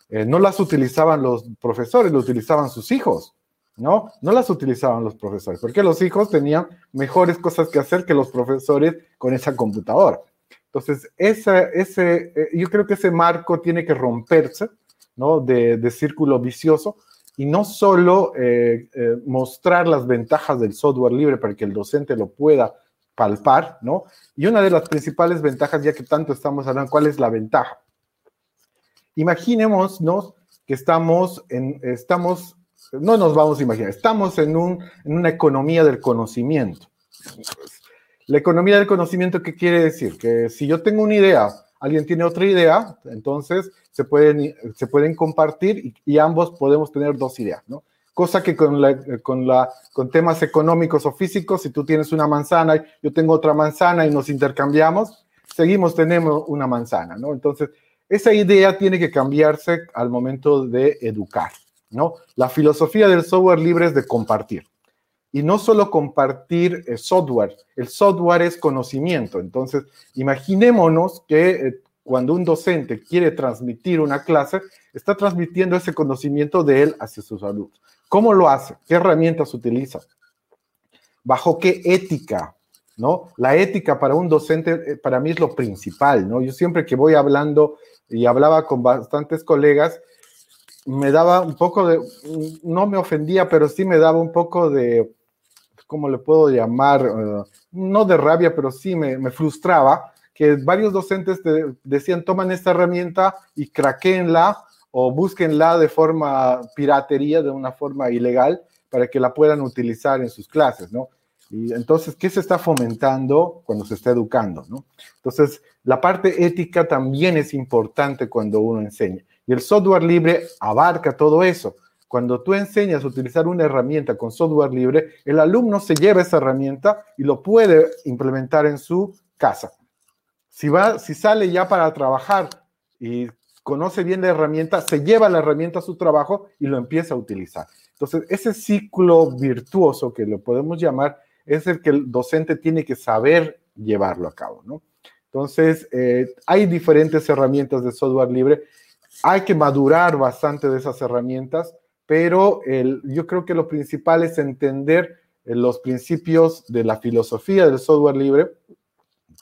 eh, no las utilizaban los profesores, lo utilizaban sus hijos, ¿no? No las utilizaban los profesores, porque los hijos tenían mejores cosas que hacer que los profesores con esa computadora. Entonces, esa, ese, eh, yo creo que ese marco tiene que romperse, ¿no? De círculo vicioso y no solo eh, eh, mostrar las ventajas del software libre para que el docente lo pueda palpar, ¿no? Y una de las principales ventajas, ya que tanto estamos hablando, ¿cuál es la ventaja? Imaginémonos que estamos en, estamos, no nos vamos a imaginar, estamos en, un, en una economía del conocimiento. La economía del conocimiento, ¿qué quiere decir? Que si yo tengo una idea, alguien tiene otra idea, entonces se pueden, se pueden compartir y, ambos podemos tener dos ideas, ¿no? cosa que con, la, con, la, con temas económicos o físicos, si tú tienes una manzana, y yo tengo otra manzana y nos intercambiamos, seguimos teniendo una manzana, ¿no? Entonces, esa idea tiene que cambiarse al momento de educar, ¿no? La filosofía del software libre es de compartir. Y no solo compartir el software, el software es conocimiento. Entonces, imaginémonos que eh, cuando un docente quiere transmitir una clase, está transmitiendo ese conocimiento de él hacia sus alumnos. ¿Cómo lo hace? ¿Qué herramientas utiliza? ¿Bajo qué ética? ¿No? La ética para un docente, eh, para mí es lo principal, ¿no? Yo siempre que voy hablando y hablaba con bastantes colegas, me daba un poco de, no me ofendía, pero sí me daba un poco de, ¿cómo le puedo llamar? Uh, no de rabia, pero sí me, me frustraba que varios docentes te decían, toman esta herramienta y craqueenla o búsquenla de forma piratería, de una forma ilegal, para que la puedan utilizar en sus clases, ¿no? Y entonces, ¿qué se está fomentando cuando se está educando, ¿no? Entonces, la parte ética también es importante cuando uno enseña. Y el software libre abarca todo eso. Cuando tú enseñas a utilizar una herramienta con software libre, el alumno se lleva esa herramienta y lo puede implementar en su casa. Si, va, si sale ya para trabajar y conoce bien la herramienta, se lleva la herramienta a su trabajo y lo empieza a utilizar. Entonces, ese ciclo virtuoso que lo podemos llamar es el que el docente tiene que saber llevarlo a cabo, ¿no? Entonces, eh, hay diferentes herramientas de software libre. hay que madurar bastante de esas herramientas, pero yo creo que lo principal es entender eh, los principios de la filosofía del software libre,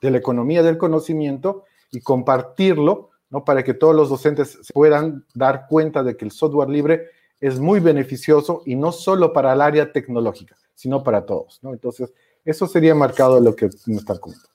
de la economía del conocimiento y compartirlo, ¿no? Para que todos los docentes se puedan dar cuenta de que el software libre es muy beneficioso y no solo para el área tecnológica, sino para todos. Entonces, eso sería marcado lo que está comentando.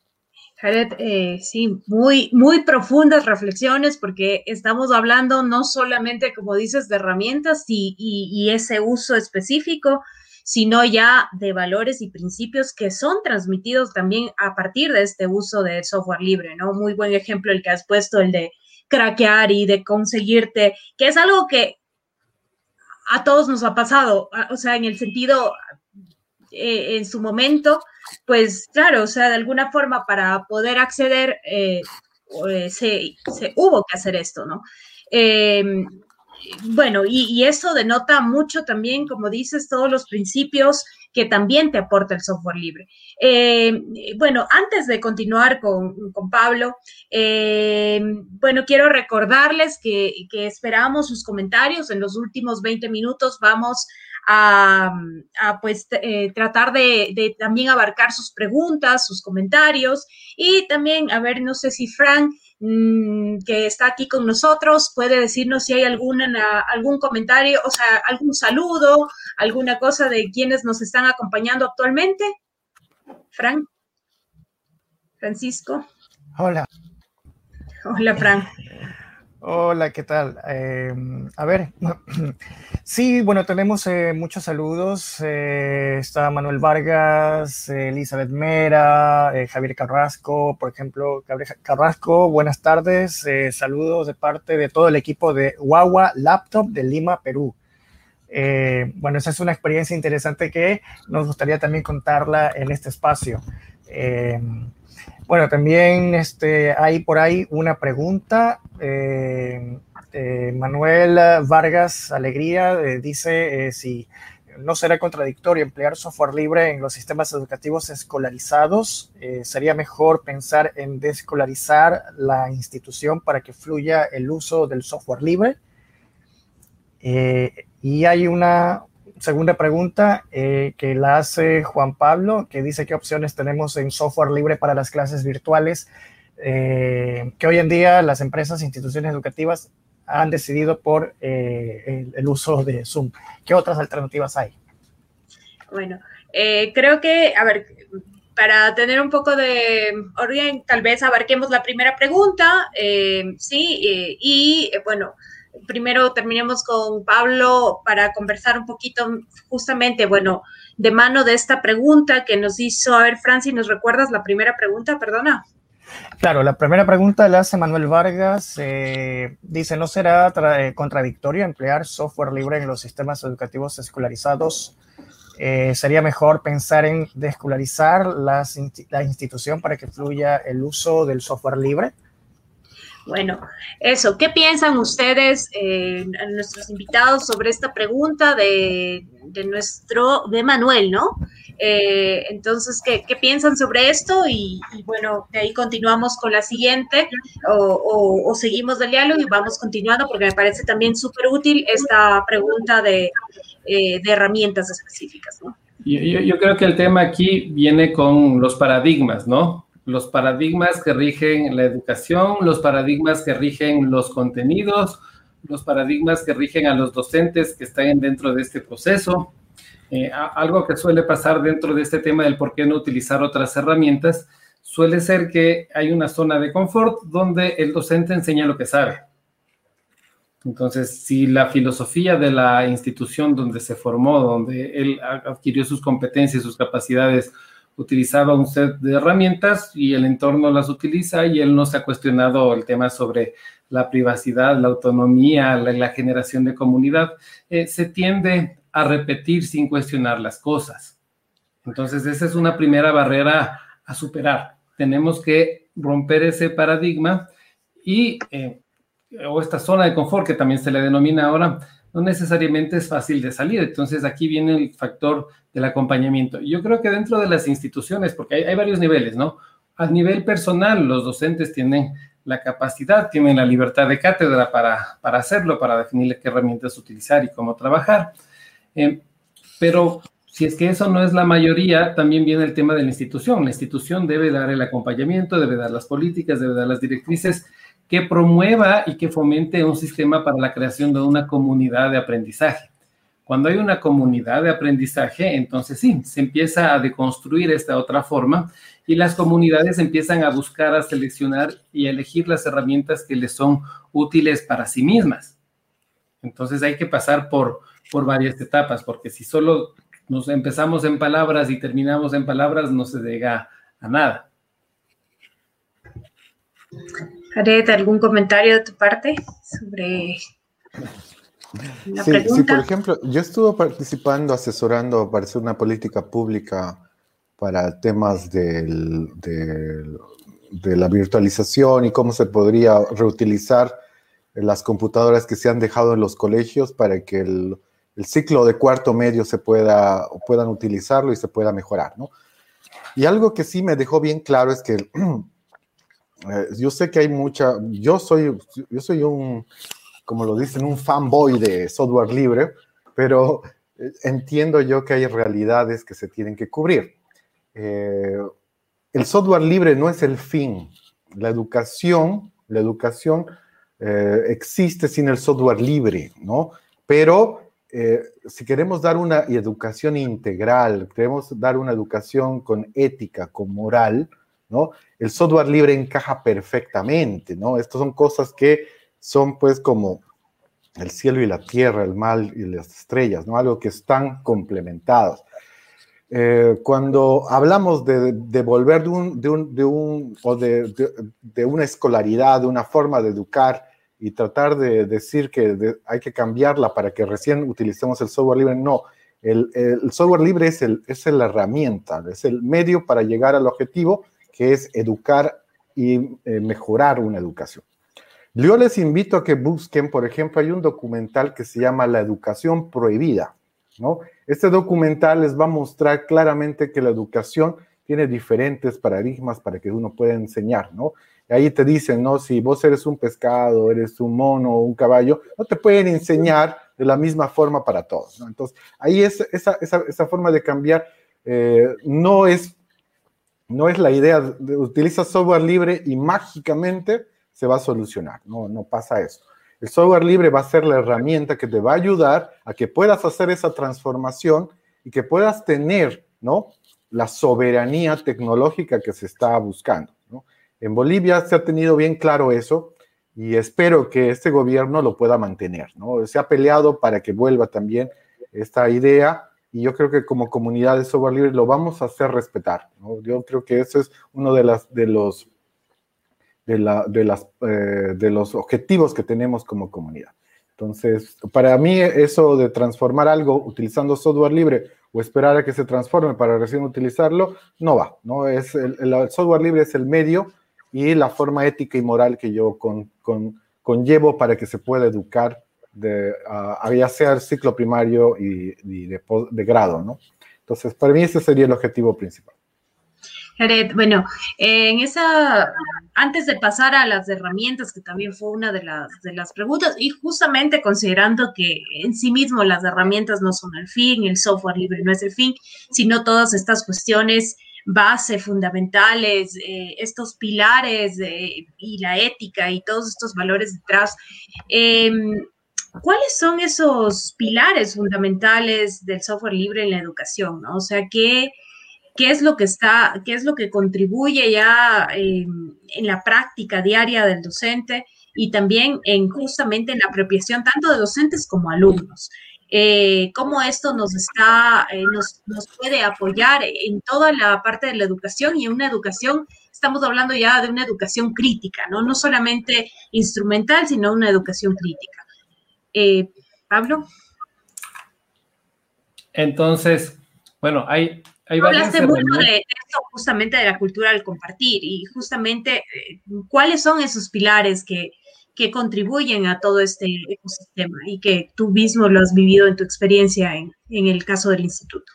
Jared, eh, sí, muy, muy profundas reflexiones porque estamos hablando no solamente, como dices, de herramientas y, ese uso específico, sino ya de valores y principios que son transmitidos también a partir de este uso del software libre, ¿no? Muy buen ejemplo el que has puesto, el de craquear y de conseguirte, que es algo que a todos nos ha pasado, o sea, en el sentido, eh, en su momento, pues claro, o sea, de alguna forma para poder acceder, eh, eh, se, hubo que hacer esto, ¿no? Em, bueno, y, eso denota mucho también, como dices, todos los principios que también te aporta el software libre. Em, bueno, antes de continuar con, Pablo, em, bueno, quiero recordarles que, que, esperamos sus comentarios. En los últimos 20 minutos vamos a, pues eh, tratar de, también abarcar sus preguntas, sus comentarios y también, a ver, no sé si Frank, mm, que está aquí con nosotros, puede decirnos si hay alguna, algún comentario, o sea, algún saludo, alguna cosa de quienes nos están acompañando actualmente. Frank. Francisco.
Hola.
Hola, Frank.
Hola, ¿qué tal? Em, a ver, sí, bueno, tenemos eh, muchos saludos. Eh, está Manuel Vargas, Elizabeth Mera, eh, Javier Carrasco, por ejemplo. Carrasco, buenas tardes. saludos de parte de todo el equipo de Huawei Laptop de Lima, Perú. bueno, esa es una experiencia interesante que nos gustaría también contarla en este espacio. Bueno, también este, hay por ahí una pregunta. Eh, eh, Manuel Vargas Alegría eh, dice si no será contradictorio emplear software libre en los sistemas educativos escolarizados. sería mejor pensar en desescolarizar la institución para que fluya el uso del software libre. y hay una, segunda pregunta eh, que la hace Juan Pablo, que dice qué opciones tenemos en software libre para las clases virtuales, eh, que hoy en día las empresas e instituciones educativas han decidido por eh, el, uso de Zoom. ¿Qué otras alternativas hay?
Bueno, creo que, a ver, para tener un poco de orden, tal vez abarquemos la primera pregunta, sí, y bueno, primero terminemos con Pablo para conversar un poquito justamente, bueno, de mano de esta pregunta que nos hizo, a ver, Franci, ¿nos recuerdas la primera pregunta? Perdona.
Claro, la primera pregunta la hace Manuel Vargas. Eh, dice, ¿no será eh, contradictorio emplear software libre en los sistemas educativos escolarizados? Eh, ¿Sería mejor pensar en desescolarizar la institución para que fluya el uso del software libre?
Bueno, eso, ¿qué piensan ustedes, eh, nuestros invitados, sobre esta pregunta de, nuestro, de Manuel, ¿no? Eh, entonces, ¿qué, piensan sobre esto? Y, bueno, de ahí continuamos con la siguiente o, seguimos del diálogo y vamos continuando porque me parece también súper útil esta pregunta de, eh, herramientas específicas, ¿no?
yo creo que el tema aquí viene con los paradigmas, ¿no? Los paradigmas que rigen la educación, los paradigmas que rigen los contenidos, los paradigmas que rigen a los docentes que están dentro de este proceso. Eh, algo que suele pasar dentro de este tema del por qué no utilizar otras herramientas, suele ser que hay una zona de confort donde el docente enseña lo que sabe. Entonces, si la filosofía de la institución donde se formó, donde él adquirió sus competencias, sus capacidades, utilizaba un set de herramientas y el entorno las utiliza y él no se ha cuestionado el tema sobre la privacidad, la autonomía, la, generación de comunidad. Eh, se tiende a repetir sin cuestionar las cosas. Entonces, esa es una primera barrera a superar. Tenemos que romper ese paradigma y, eh, o esta zona de confort que también se le denomina ahora, no necesariamente es fácil de salir. Entonces aquí viene el factor del acompañamiento. Yo creo que dentro de las instituciones, porque hay, varios niveles, ¿no? A nivel personal, los docentes tienen la capacidad, tienen la libertad de cátedra para, para hacerlo, para definirle qué herramientas utilizar y cómo trabajar. Eh, pero si es que eso no es la mayoría, también viene el tema de la institución. La institución debe dar el acompañamiento, debe dar las políticas, debe dar las directrices que promueva y que fomente un sistema para la creación de una comunidad de aprendizaje. Cuando hay una comunidad de aprendizaje, entonces sí, se empieza a deconstruir esta otra forma y las comunidades empiezan a buscar, a seleccionar y a elegir las herramientas que les son útiles para sí mismas. Entonces hay que pasar por, por varias etapas, porque si solo nos empezamos en palabras y terminamos en palabras, no se llega a nada.
Jared, ¿algún comentario de tu parte sobre
la sí, pregunta? Sí, por ejemplo, yo estuve participando, asesorando para hacer una política pública para temas del, de la virtualización y cómo se podría reutilizar las computadoras que se han dejado en los colegios para que el, el ciclo de cuarto medio se pueda, puedan utilizarlo y se pueda mejorar, ¿no? Y algo que sí me dejó bien claro es que eh, yo sé que hay mucha, yo soy, yo soy un, como lo dicen, un fanboy de software libre, pero eh, entiendo yo que hay realidades que se tienen que cubrir. Eh, el software libre no es el fin. La educación, la educación eh, existe sin el software libre, ¿no? Pero si queremos dar una educación integral, queremos dar una educación con ética, con moral, ¿no? El software libre encaja perfectamente, ¿no? Estas son cosas que son pues como el cielo y la tierra, el mal y las estrellas, ¿no? Algo que están complementados. Eh, cuando hablamos de, volver de un, de un, de un o de, de, una escolaridad, de una forma de educar y tratar de decir que hay que cambiarla para que recién utilicemos el software libre, no. El, el software libre es, el, es la herramienta, es el medio para llegar al objetivo, que es educar y eh, mejorar una educación. Yo les invito a que busquen, por ejemplo, hay un documental que se llama La educación prohibida, ¿no? Este documental les va a mostrar claramente que la educación tiene diferentes paradigmas para que uno pueda enseñar, ¿no? ahí te dicen, ¿no? Si vos eres un pescado, eres un mono un caballo, no te pueden enseñar de la misma forma para todos, ¿no? Entonces, ahí es, esa, esa, esa forma de cambiar eh, no, es, no es la idea de utilizar software libre y mágicamente se va a solucionar, no, no pasa eso. El software libre va a ser la herramienta que te va a ayudar a que puedas hacer esa transformación y que puedas tener, ¿no? La soberanía tecnológica que se está buscando. En Bolivia se ha tenido bien claro eso y espero que este gobierno lo pueda mantener, ¿no? Se ha peleado para que vuelva también esta idea y yo creo que como comunidad de software libre lo vamos a hacer respetar, ¿no? Yo creo que eso es uno de, las, de los de, la, de, las, eh, de los objetivos que tenemos como comunidad. Entonces, para mí eso de transformar algo utilizando software libre o esperar a que se transforme para recién utilizarlo, no va, ¿no? Es el, software libre es el medio y la forma ética y moral que yo con, con, conllevo para que se pueda educar de, uh, ya sea el ciclo primario y, y de, de, grado, ¿no? Entonces, para mí ese sería el objetivo principal.
Jared, bueno, en esa, antes de pasar a las herramientas, que también fue una de las, de las preguntas, y justamente considerando que en sí mismo las herramientas no son el fin, el software libre no es el fin, sino todas estas cuestiones base, fundamentales, eh, estos pilares y la ética y todos estos valores detrás. Em, ¿Cuáles son esos pilares fundamentales del software libre en la educación? O sea, ¿qué, qué es lo que está, qué es lo que contribuye ya en la práctica diaria del docente y también en justamente en la apropiación tanto de docentes como alumnos. Eh, cómo esto nos está, eh, nos, nos, puede apoyar en toda la parte de la educación y una educación, estamos hablando ya de una educación crítica, ¿no? No solamente instrumental, sino una educación crítica. Eh, Pablo.
Entonces, bueno, hay,
Hablaste mucho de esto, justamente de la cultura del compartir y justamente eh, cuáles son esos pilares que, que, contribuyen a todo este ecosistema y que tú mismo lo has vivido en tu experiencia en, en el caso del instituto.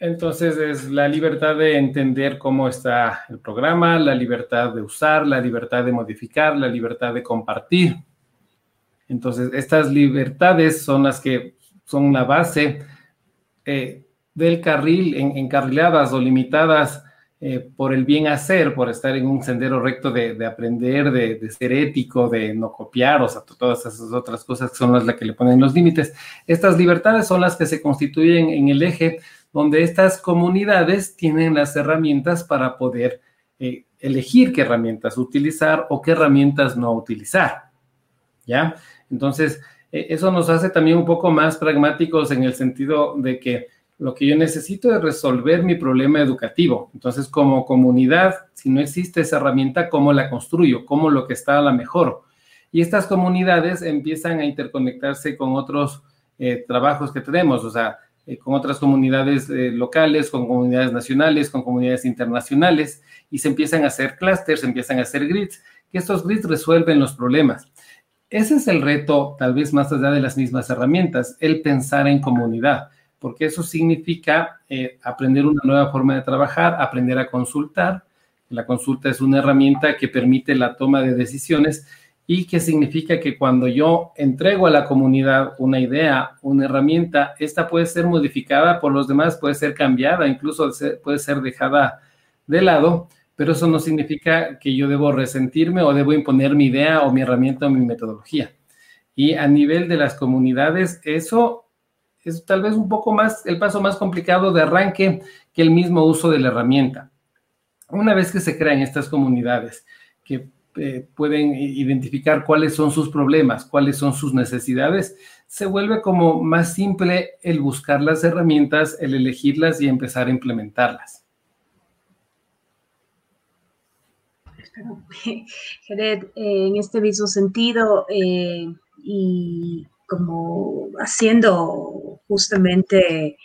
Entonces es la libertad de entender cómo está el programa, la libertad de usar, la libertad de modificar, la libertad de compartir. Entonces estas libertades son las que son la base eh, del carril, en, encarriladas o limitadas eh, por el bien hacer, por estar en un sendero recto de, aprender, de, ser ético, de no copiar, o sea, todas esas otras cosas son las que le ponen los límites. Estas libertades son las que se constituyen en el eje donde estas comunidades tienen las herramientas para poder eh, elegir qué herramientas utilizar o qué herramientas no utilizar. ¿Ya? Entonces, e, eso nos hace también un poco más pragmáticos en el sentido de que lo que yo necesito es resolver mi problema educativo. Entonces, como comunidad, si no existe esa herramienta, ¿cómo la construyo? ¿Cómo lo que está a la mejor? Y estas comunidades empiezan a interconectarse con otros eh, trabajos que tenemos, o sea, eh, con otras comunidades eh, locales, con comunidades nacionales, con comunidades internacionales, y se empiezan a hacer clústeres, se empiezan a hacer grids, que estos grids resuelven los problemas. Ese es el reto, tal vez más allá de las mismas herramientas, el pensar en comunidad, porque eso significa eh, aprender una nueva forma de trabajar, aprender a consultar. La consulta es una herramienta que permite la toma de decisiones y que significa que cuando yo entrego a la comunidad una idea, una herramienta, esta puede ser modificada por los demás, puede ser cambiada, incluso puede ser dejada de lado, pero eso no significa que yo debo resentirme o debo imponer mi idea o mi herramienta o mi metodología. Y a nivel de las comunidades, eso es tal vez un poco más, el paso más complicado de arranque que el mismo uso de la herramienta. Una vez que se crean estas comunidades que eh, pueden identificar cuáles son sus problemas, cuáles son sus necesidades, se vuelve como más simple el buscar las herramientas, el elegirlas y empezar a implementarlas.
Jared, eh, en este mismo sentido, eh, y como haciendo justamente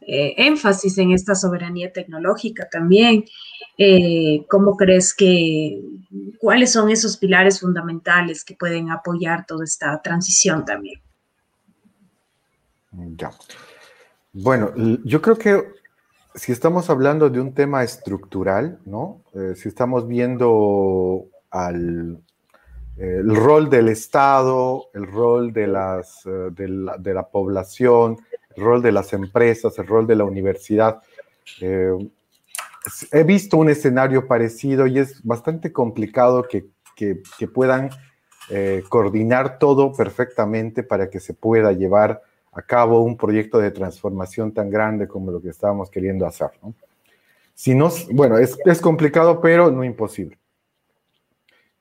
eh, énfasis en esta soberanía tecnológica también, ¿cómo crees que, cuáles son esos pilares fundamentales que pueden apoyar toda esta transición también?
Ya. Bueno, yo creo que si estamos hablando de un tema estructural, ¿no? Eh, si estamos viendo al, el rol del Estado, el rol de, las, eh, de, la, población, el rol de las empresas, el rol de la universidad, eh, he visto un escenario parecido y es bastante complicado que puedan coordinar todo perfectamente para que se pueda llevar a cabo un proyecto de transformación tan grande como lo que estábamos queriendo hacer. ¿no? Si no, bueno, es, es complicado, pero no imposible.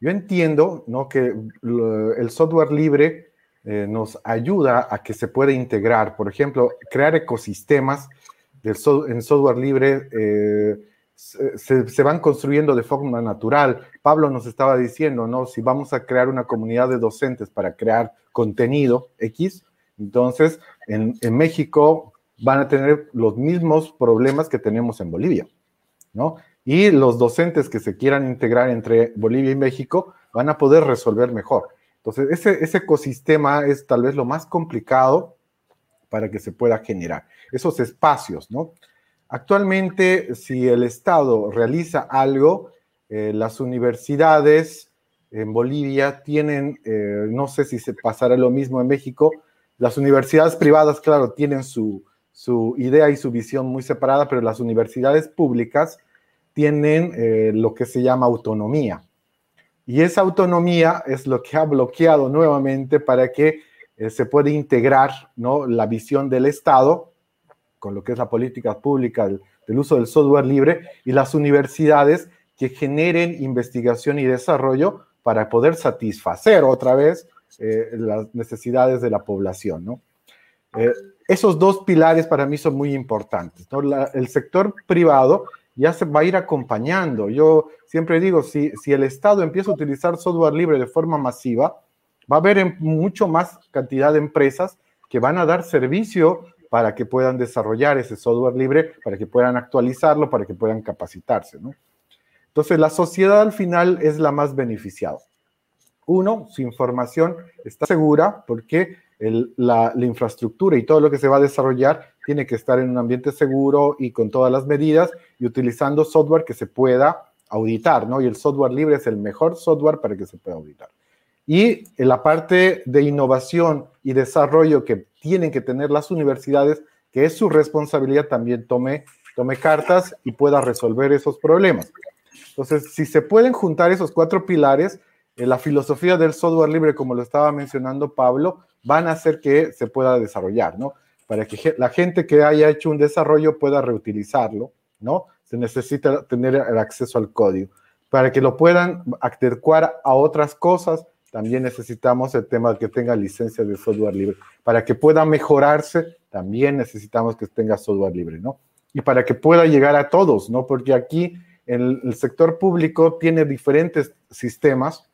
Yo entiendo ¿no? que el software libre eh, nos ayuda a que se pueda integrar, por ejemplo, crear ecosistemas del en software libre. Eh, se, se, van construyendo de forma natural. Pablo nos estaba diciendo, ¿no? Si vamos a crear una comunidad de docentes para crear contenido X, entonces, en, México van a tener los mismos problemas que tenemos en Bolivia, ¿no? Y los docentes que se quieran integrar entre Bolivia y México van a poder resolver mejor. Entonces, ese, ecosistema es tal vez lo más complicado para que se pueda generar esos espacios, ¿no? Actualmente, si el Estado realiza algo, eh, las universidades en Bolivia tienen, eh, no sé si se pasará lo mismo en México, las universidades privadas, claro, tienen su, idea y su visión muy separada, pero las universidades públicas tienen eh, lo que se llama autonomía. Y esa autonomía es lo que ha bloqueado nuevamente para que eh, se pueda integrar ¿no? la visión del Estado con lo que es la política pública del uso del software libre y las universidades que generen investigación y desarrollo para poder satisfacer otra vez eh, las necesidades de la población. Eh, esos dos pilares para mí son muy importantes, el sector privado ya se va a ir acompañando. Yo siempre digo, si, el Estado empieza a utilizar software libre de forma masiva, va a haber mucho más cantidad de empresas que van a dar servicio para que puedan desarrollar ese software libre, para que puedan actualizarlo, para que puedan capacitarse, ¿no? Entonces, la sociedad al final es la más beneficiada. Uno, su información está segura porque la, infraestructura y todo lo que se va a desarrollar tiene que estar en un ambiente seguro y con todas las medidas y utilizando software que se pueda auditar, ¿no? Y el software libre es el mejor software para que se pueda auditar. Y en la parte de innovación y desarrollo que tienen que tener las universidades, que es su responsabilidad, también tome, tome cartas y pueda resolver esos problemas. Entonces, si se pueden juntar esos cuatro pilares, la filosofía del software libre, como lo estaba mencionando Pablo, van a hacer que se pueda desarrollar, ¿no? Para que la gente que haya hecho un desarrollo pueda reutilizarlo, ¿no? Se necesita tener el acceso al código. Para que lo puedan adecuar a otras cosas, también necesitamos el tema de que tenga licencia de software libre. Para que pueda mejorarse, también necesitamos que tenga software libre, ¿no? Y para que pueda llegar a todos, ¿no? Porque aquí el, el sector público tiene diferentes sistemas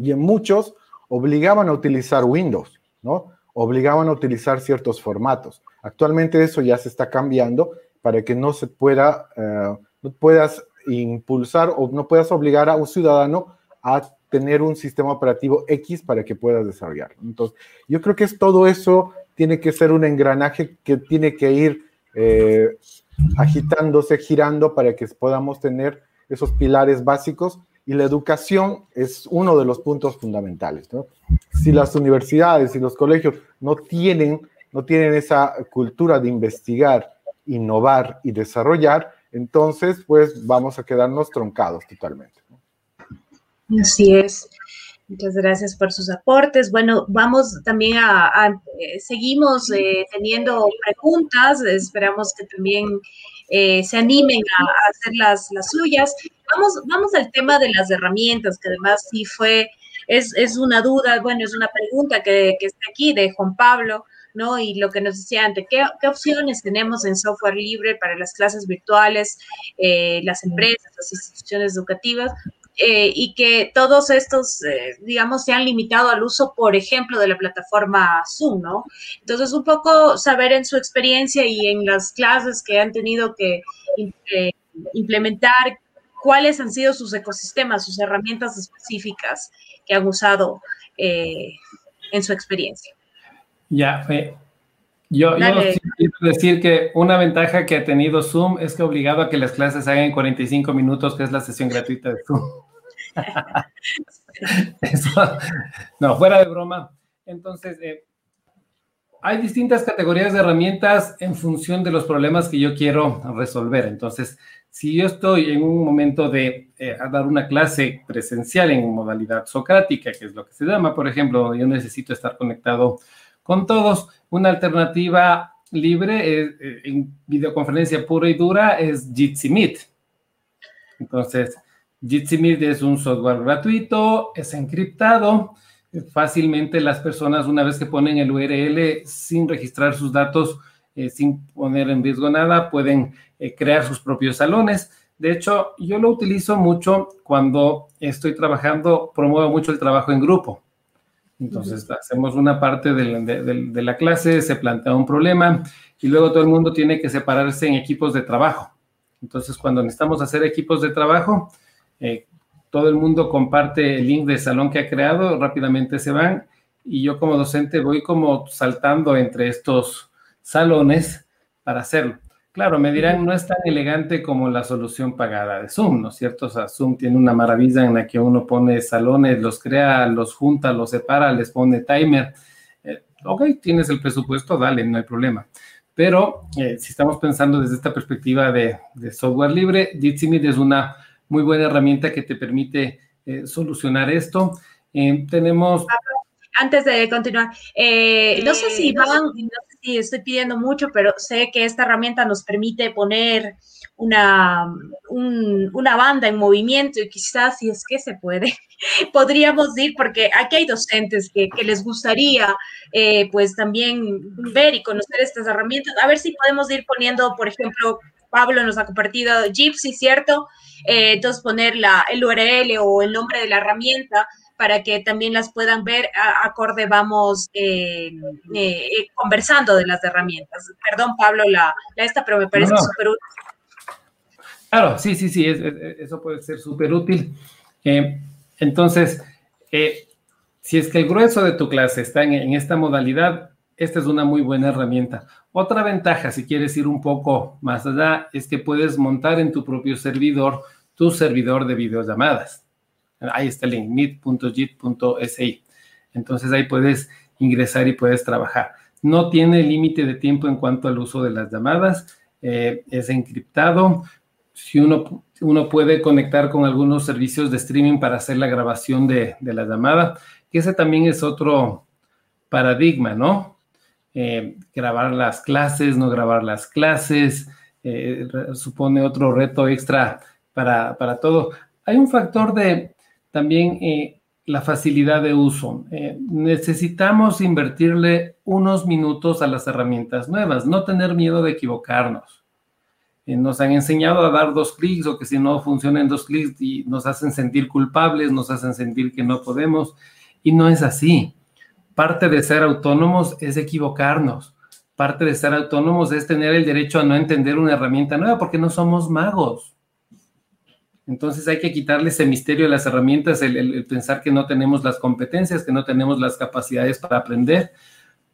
y en muchos obligaban a utilizar Windows, ¿no? Obligaban a utilizar ciertos formatos. Actualmente eso ya se está cambiando para que no se pueda, eh, no puedas impulsar o no puedas obligar a un ciudadano a tener un sistema operativo X para que puedas desarrollarlo. Entonces, yo creo que es todo eso tiene que ser un engranaje que tiene que ir eh, agitándose, girando para que podamos tener esos pilares básicos y la educación es uno de los puntos fundamentales. Si las universidades y los colegios no tienen, no tienen esa cultura de investigar, innovar y desarrollar, entonces pues vamos a quedarnos troncados totalmente.
Así es. Muchas gracias por sus aportes. Bueno, vamos también a, eh, seguimos eh, teniendo preguntas. Esperamos que también eh, se animen a, hacer las, las suyas. Vamos, vamos al tema de las herramientas, que además sí fue, es, es una duda, bueno, es una pregunta que, que, está aquí de Juan Pablo, ¿no? Y lo que nos decía antes, ¿qué, qué opciones tenemos en software libre para las clases virtuales, las empresas, las instituciones educativas? Eh, y que todos estos, eh, digamos, se han limitado al uso, por ejemplo, de la plataforma Zoom, ¿no? Entonces, un poco saber en su experiencia y en las clases que han tenido que eh, implementar, cuáles han sido sus ecosistemas, sus herramientas específicas que han usado en su experiencia.
Ya, yo, yo quiero decir que una ventaja que ha tenido Zoom es que ha obligado a que las clases hagan en 45 minutos, que es la sesión gratuita de Zoom. no, fuera de broma. Entonces, eh, hay distintas categorías de herramientas en función de los problemas que yo quiero resolver. Entonces, si yo estoy en un momento de eh, dar una clase presencial en modalidad socrática, que es lo que se llama, por ejemplo, yo necesito estar conectado con todos, una alternativa libre eh, en videoconferencia pura y dura es Jitsi Meet. Entonces, Jitsi Meet es un software gratuito, es encriptado. Fácilmente las personas, una vez que ponen el URL sin registrar sus datos, eh, sin poner en riesgo nada, pueden eh, crear sus propios salones. De hecho, yo lo utilizo mucho cuando estoy trabajando, promuevo mucho el trabajo en grupo. Entonces, hacemos una parte de la clase, se plantea un problema y luego todo el mundo tiene que separarse en equipos de trabajo. Entonces, cuando necesitamos hacer equipos de trabajo, eh, todo el mundo comparte el link del salón que ha creado, rápidamente se van y yo como docente voy como saltando entre estos salones para hacerlo. Claro, me dirán, no es tan elegante como la solución pagada de Zoom, ¿no es cierto? O sea, Zoom tiene una maravilla en la que uno pone salones, los crea, los junta, los separa, les pone timer. Eh, ok, tienes el presupuesto, dale, no hay problema. Pero eh, si estamos pensando desde esta perspectiva de, de software libre, Jitsi es una muy buena herramienta que te permite eh, solucionar esto. Eh, tenemos...
Antes de continuar, eh, no sé si van, no si estoy pidiendo mucho, pero sé que esta herramienta nos permite poner una, una banda en movimiento y quizás si es que se puede, podríamos ir, porque aquí hay docentes que, que les gustaría pues también ver y conocer estas herramientas, a ver si podemos ir poniendo, por ejemplo, Pablo nos ha compartido Gypsy, ¿cierto? Eh, entonces poner la, el URL o el nombre de la herramienta para que también las puedan ver acorde vamos eh, eh, conversando de las herramientas. Perdón, Pablo, la, esta, pero me parece súper útil.
Claro, sí, sí, sí, eso puede ser súper útil. entonces, si es que el grueso de tu clase está en, esta modalidad, esta es una muy buena herramienta. Otra ventaja, si quieres ir un poco más allá, es que puedes montar en tu propio servidor tu servidor de videollamadas. Ahí está el link, meet.jit.si. Entonces ahí puedes ingresar y puedes trabajar. No tiene límite de tiempo en cuanto al uso de las llamadas. Eh, es encriptado. Si uno, uno puede conectar con algunos servicios de streaming para hacer la grabación de, de la llamada, que ese también es otro paradigma, ¿no? Eh, grabar las clases, no grabar las clases, eh, supone otro reto extra para, todo. Hay un factor de también eh, la facilidad de uso. necesitamos invertirle unos minutos a las herramientas nuevas, no tener miedo de equivocarnos. nos han enseñado a dar dos clics o que si no funcionan dos clics y nos hacen sentir culpables, nos hacen sentir que no podemos y no es así parte de ser autónomos es equivocarnos. Parte de ser autónomos es tener el derecho a no entender una herramienta nueva porque no somos magos. Entonces hay que quitarle ese misterio de las herramientas, el, pensar que no tenemos las competencias, que no tenemos las capacidades para aprender.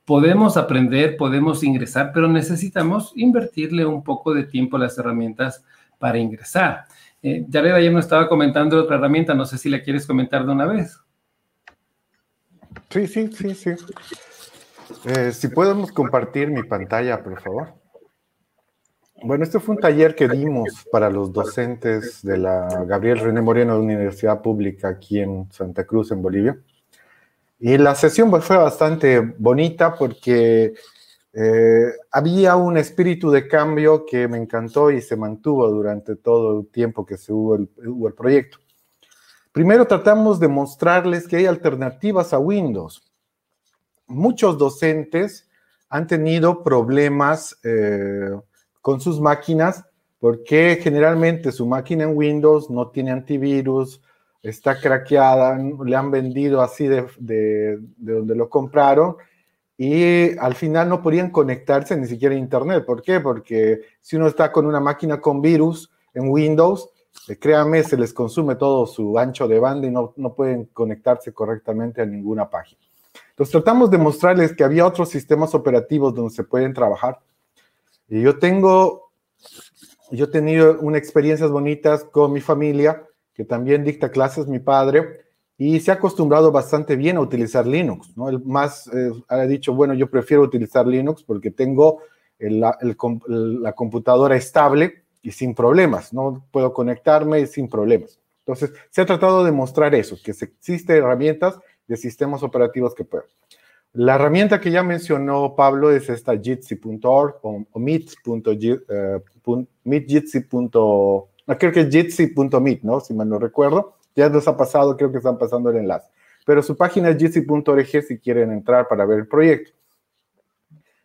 Podemos aprender, podemos ingresar, pero necesitamos invertirle un poco de tiempo a las herramientas para ingresar. Eh, Jared ayer nos estaba comentando otra herramienta, no sé si la quieres comentar de una vez.
Sí, sí, sí, sí. Eh, si podemos compartir mi pantalla, por favor. Bueno, este fue un taller que dimos para los docentes de la Gabriel René Moreno Universidad Pública aquí en Santa Cruz, en Bolivia. Y la sesión fue bastante bonita porque eh, había un espíritu de cambio que me encantó y se mantuvo durante todo el tiempo que se hubo el proyecto. Primero tratamos de mostrarles que hay alternativas a Windows. Muchos docentes han tenido problemas eh, con sus máquinas porque generalmente su máquina en Windows no tiene antivirus, está craqueada, le han vendido así de, de, donde lo compraron y al final no podían conectarse ni siquiera a Internet. ¿Por qué? Porque si uno está con una máquina con virus en Windows, eh, créanme, se les consume todo su ancho de banda y no, no pueden conectarse correctamente a ninguna página. Entonces tratamos de mostrarles que había otros sistemas operativos donde se pueden trabajar. Y yo tengo, yo he tenido unas experiencias bonitas con mi familia, que también dicta clases mi padre, y se ha acostumbrado bastante bien a utilizar Linux, ¿no? El más eh, ha dicho, bueno, yo prefiero utilizar Linux porque tengo la computadora estable y sin problemas, no puedo conectarme sin problemas. Entonces, se ha tratado de mostrar eso, que existen herramientas de sistemas operativos que pueden. La herramienta que ya mencionó Pablo es esta jitsi.org o, o meet.jitsi. Eh, no, creo que es jitsi.meet, ¿no? Si mal no recuerdo. Ya nos ha pasado, creo que están pasando el enlace. Pero su página es jitsi.org si quieren entrar para ver el proyecto.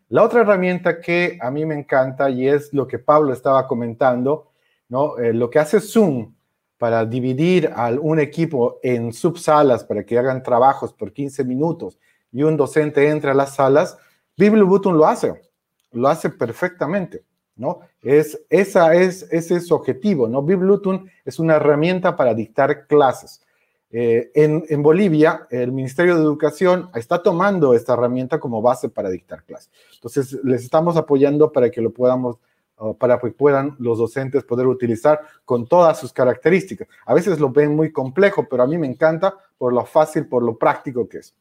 La otra herramienta que a mí me encanta y es lo que Pablo estaba comentando, ¿no? Eh, lo que hace Zoom para dividir a un equipo en subsalas para que hagan trabajos por 15 minutos y un docente entre a las salas, BiblioButton lo hace, lo hace perfectamente, ¿no? Es, esa es, ese es su objetivo, ¿no? BiblioButton es una herramienta para dictar clases. Eh, en, Bolivia, el Ministerio de Educación está tomando esta herramienta como base para dictar clases. Entonces, les estamos apoyando para que lo podamos, para que puedan los docentes poder utilizar con todas sus características. A veces lo ven muy complejo, pero a mí me encanta por lo fácil, por lo práctico que es.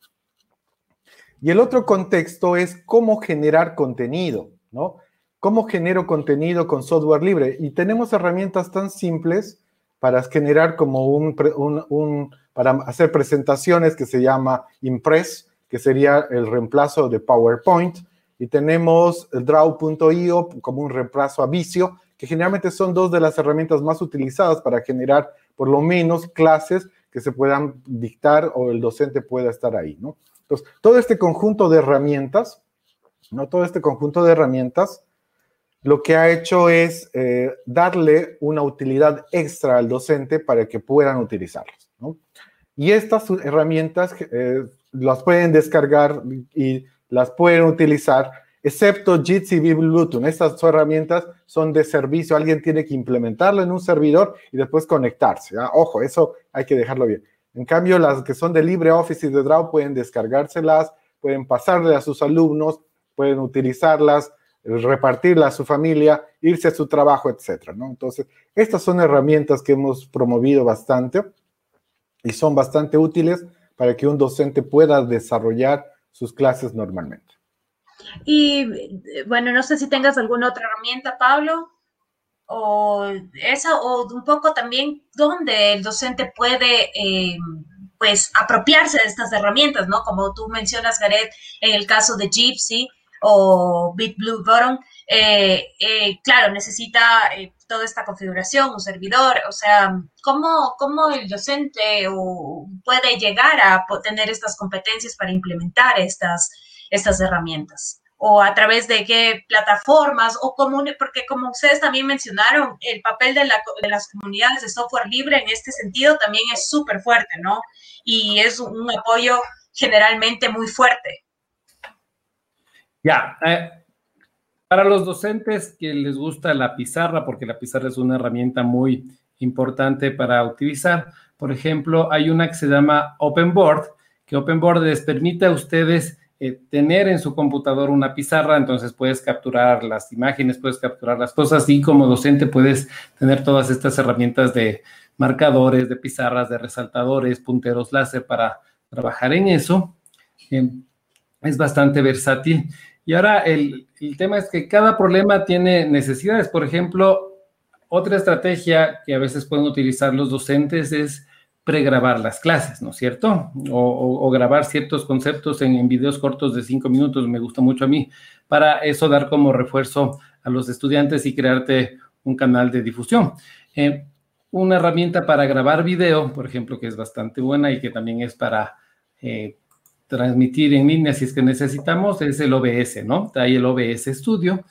Y el otro contexto es cómo generar contenido, ¿no? ¿Cómo genero contenido con software libre? Y tenemos herramientas tan simples para generar como un, un, para hacer presentaciones que se llama Impress, que sería el reemplazo de PowerPoint. Y tenemos Draw.io como un reemplazo a Visio, que generalmente son dos de las herramientas más utilizadas para generar por lo menos clases que se puedan dictar o el docente pueda estar ahí, ¿no? Entonces, todo este conjunto de herramientas, ¿no? Todo este conjunto de herramientas lo que ha hecho es eh, darle una utilidad extra al docente para que puedan utilizarlas. Y estas herramientas eh, las pueden descargar y las pueden utilizar, excepto Jitsi y Bluetooth. Estas herramientas son de servicio. Alguien tiene que implementarlo en un servidor y después conectarse. Ojo, eso hay que dejarlo bien. En cambio, las que son de LibreOffice y de Draw pueden descargárselas, pueden pasarle a sus alumnos pueden utilizarlas, repartirlas a su familia, irse a su trabajo, etcétera. Entonces, estas son herramientas que hemos promovido bastante y son bastante útiles para que un docente pueda desarrollar sus clases normalmente.
Y bueno, no sé si tengas alguna otra herramienta, Pablo, o esa, o un poco también donde el docente puede, eh, pues, apropiarse de estas herramientas, ¿no? Como tú mencionas, Gareth, en el caso de Gypsy o BitBlue Button, eh, eh, claro, necesita toda esta configuración, un servidor, o sea, ¿cómo, cómo el docente puede llegar a tener estas competencias para implementar estas, estas herramientas? O a través de qué plataformas o común, porque como ustedes también mencionaron, el papel de, las comunidades de software libre en este sentido también es súper fuerte, ¿no? Y es un, apoyo generalmente muy fuerte.
Ya, eh, para los docentes que les gusta la pizarra, porque la pizarra es una herramienta muy importante para utilizar, por ejemplo, hay una que se llama OpenBoard, que OpenBoard les permite a ustedes eh, tener en su computador una pizarra, entonces puedes capturar las imágenes, puedes capturar las cosas y como docente puedes tener todas estas herramientas de marcadores, de pizarras, de resaltadores, punteros láser para trabajar en eso. Eh, es bastante versátil. Y ahora el, el tema es que cada problema tiene necesidades. Por ejemplo, otra estrategia que a veces pueden utilizar los docentes es pregrabar las clases, ¿no es cierto? O, grabar ciertos conceptos en, videos cortos de cinco minutos, me gusta mucho a mí, para eso dar como refuerzo a los estudiantes y crearte un canal de difusión. Eh, una herramienta para grabar video, por ejemplo, que es bastante buena y que también es para eh, transmitir en línea si es que necesitamos, es el OBS, ¿no? Hay el OBS Studio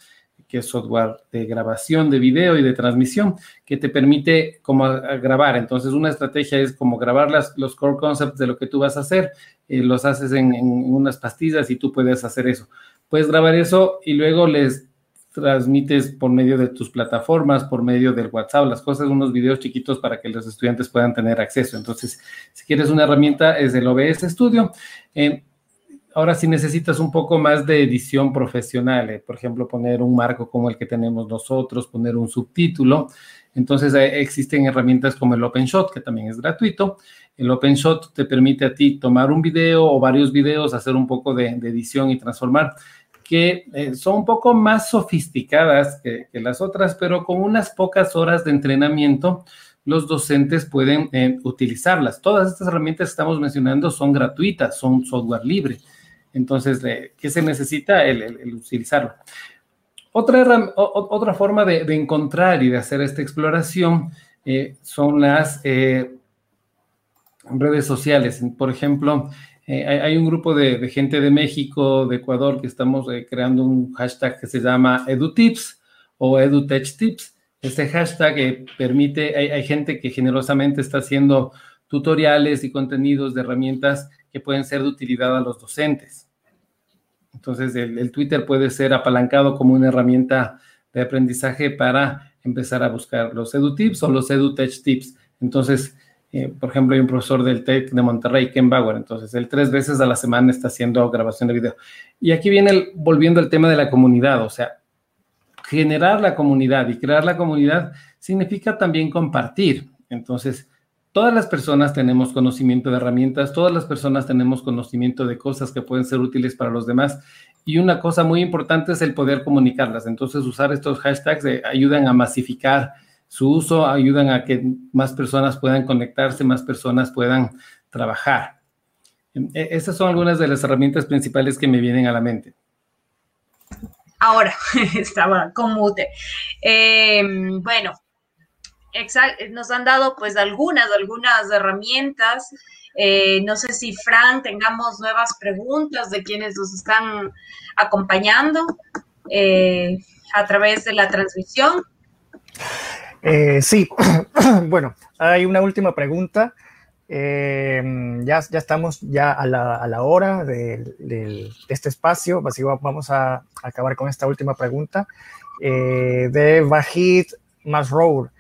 que es software de grabación de video y de transmisión, que te permite como grabar. Entonces, una estrategia es como grabar las, los core concepts de lo que tú vas a hacer, eh, los haces en, unas pastillas y tú puedes hacer eso. Puedes grabar eso y luego les transmites por medio de tus plataformas, por medio del WhatsApp, las cosas, unos videos chiquitos para que los estudiantes puedan tener acceso. Entonces, si quieres una herramienta, es el OBS Studio. Eh, Ahora, si necesitas un poco más de edición profesional, eh, por ejemplo, poner un marco como el que tenemos nosotros, poner un subtítulo, entonces eh, existen herramientas como el OpenShot, que también es gratuito. El OpenShot te permite a ti tomar un video o varios videos, hacer un poco de, edición y transformar, que eh, son un poco más sofisticadas que, las otras, pero con unas pocas horas de entrenamiento, los docentes pueden utilizarlas. Todas estas herramientas que estamos mencionando son gratuitas, son software libre. Entonces, ¿qué se necesita? El, utilizarlo. Otra, otra forma de, encontrar y de hacer esta exploración eh, son las eh, redes sociales. Por ejemplo, eh, hay, un grupo de, gente de México, de Ecuador, que estamos creando un hashtag que se llama EduTips o EduTechTips. Este hashtag permite, hay, hay gente que generosamente está haciendo tutoriales y contenidos de herramientas que pueden ser de utilidad a los docentes. Entonces, el, Twitter puede ser apalancado como una herramienta de aprendizaje para empezar a buscar los EduTips o los EduTech Tips. Entonces, eh, por ejemplo, hay un profesor del TEC de Monterrey, Ken Bauer, entonces él tres veces a la semana está haciendo grabación de video. Y aquí viene volviendo al tema de la comunidad, o sea, generar la comunidad y crear la comunidad significa también compartir. Entonces, Todas las personas tenemos conocimiento de herramientas, todas las personas tenemos conocimiento de cosas que pueden ser útiles para los demás. Y una cosa muy importante es el poder comunicarlas. Entonces, usar estos hashtags ayudan a masificar su uso, ayudan a que más personas puedan conectarse, más personas puedan trabajar. E, esas son algunas de las herramientas principales que me vienen a la mente.
Ahora, estaba con mute. Eh, bueno, nos han dado pues algunas, algunas herramientas. Eh, no sé si, Fran, tengamos nuevas preguntas de quienes nos están acompañando eh, a través de la transmisión.
Eh, sí, bueno, hay una última pregunta. ya, ya estamos ya a la, a la hora de, este espacio, así vamos a acabar con esta última pregunta de Vahid Masrour.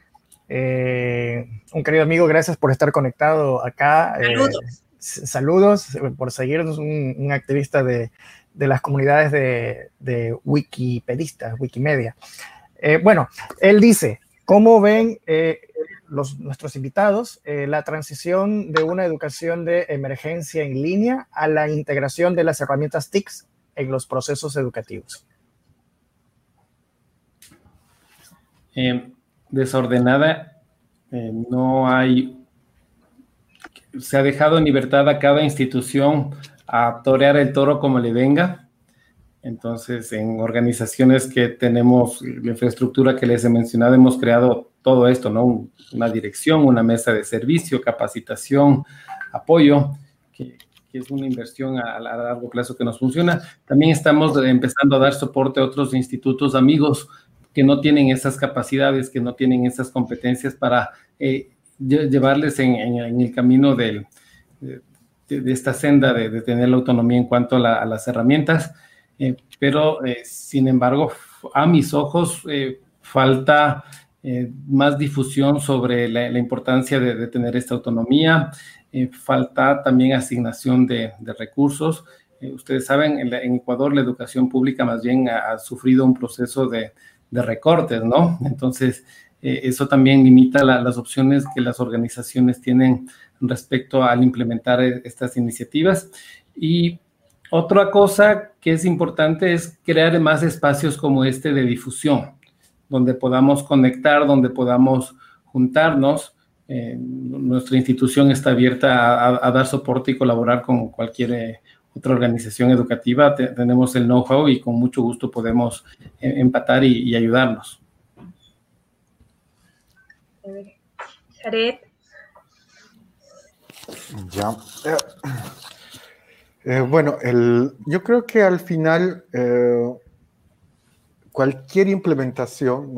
Eh, un querido amigo, gracias por estar conectado acá.
Eh, saludos.
saludos por seguirnos, un, activista de, las comunidades de, wikipedistas, Wikimedia. Eh, bueno, él dice, ¿cómo ven eh, los, nuestros invitados la transición de una educación de emergencia en línea a la integración de las herramientas TICS en los procesos educativos?
Desordenada, no hay se ha dejado en libertad a cada institución a torear el toro como le venga. Entonces, en organizaciones que tenemos la infraestructura que les he mencionado, hemos creado todo esto, ¿no? Una dirección, una mesa de servicio, capacitación, apoyo, que, es una inversión a, largo plazo que nos funciona. También estamos empezando a dar soporte a otros institutos amigos que no tienen esas capacidades, que no tienen esas competencias para eh, llevarles en, el camino de, esta senda de, tener la autonomía en cuanto a, las herramientas, eh, pero eh, sin embargo, a mis ojos eh, falta más difusión sobre la, importancia de, tener esta autonomía, falta también asignación de, recursos. ustedes saben, en, Ecuador la educación pública más bien ha, ha sufrido un proceso de, recortes, ¿no? Entonces, eh, eso también limita las opciones que las organizaciones tienen respecto al implementar eh, estas iniciativas. Y otra cosa que es importante es crear más espacios como este de difusión, donde podamos conectar, donde podamos juntarnos. Eh, nuestra institución está abierta a, dar soporte y colaborar con cualquier otra organización educativa. tenemos el know-how y con mucho gusto podemos empatar y ayudarnos.
Jared. Ya. Eh, eh, bueno, el, yo creo que al final eh, cualquier implementación,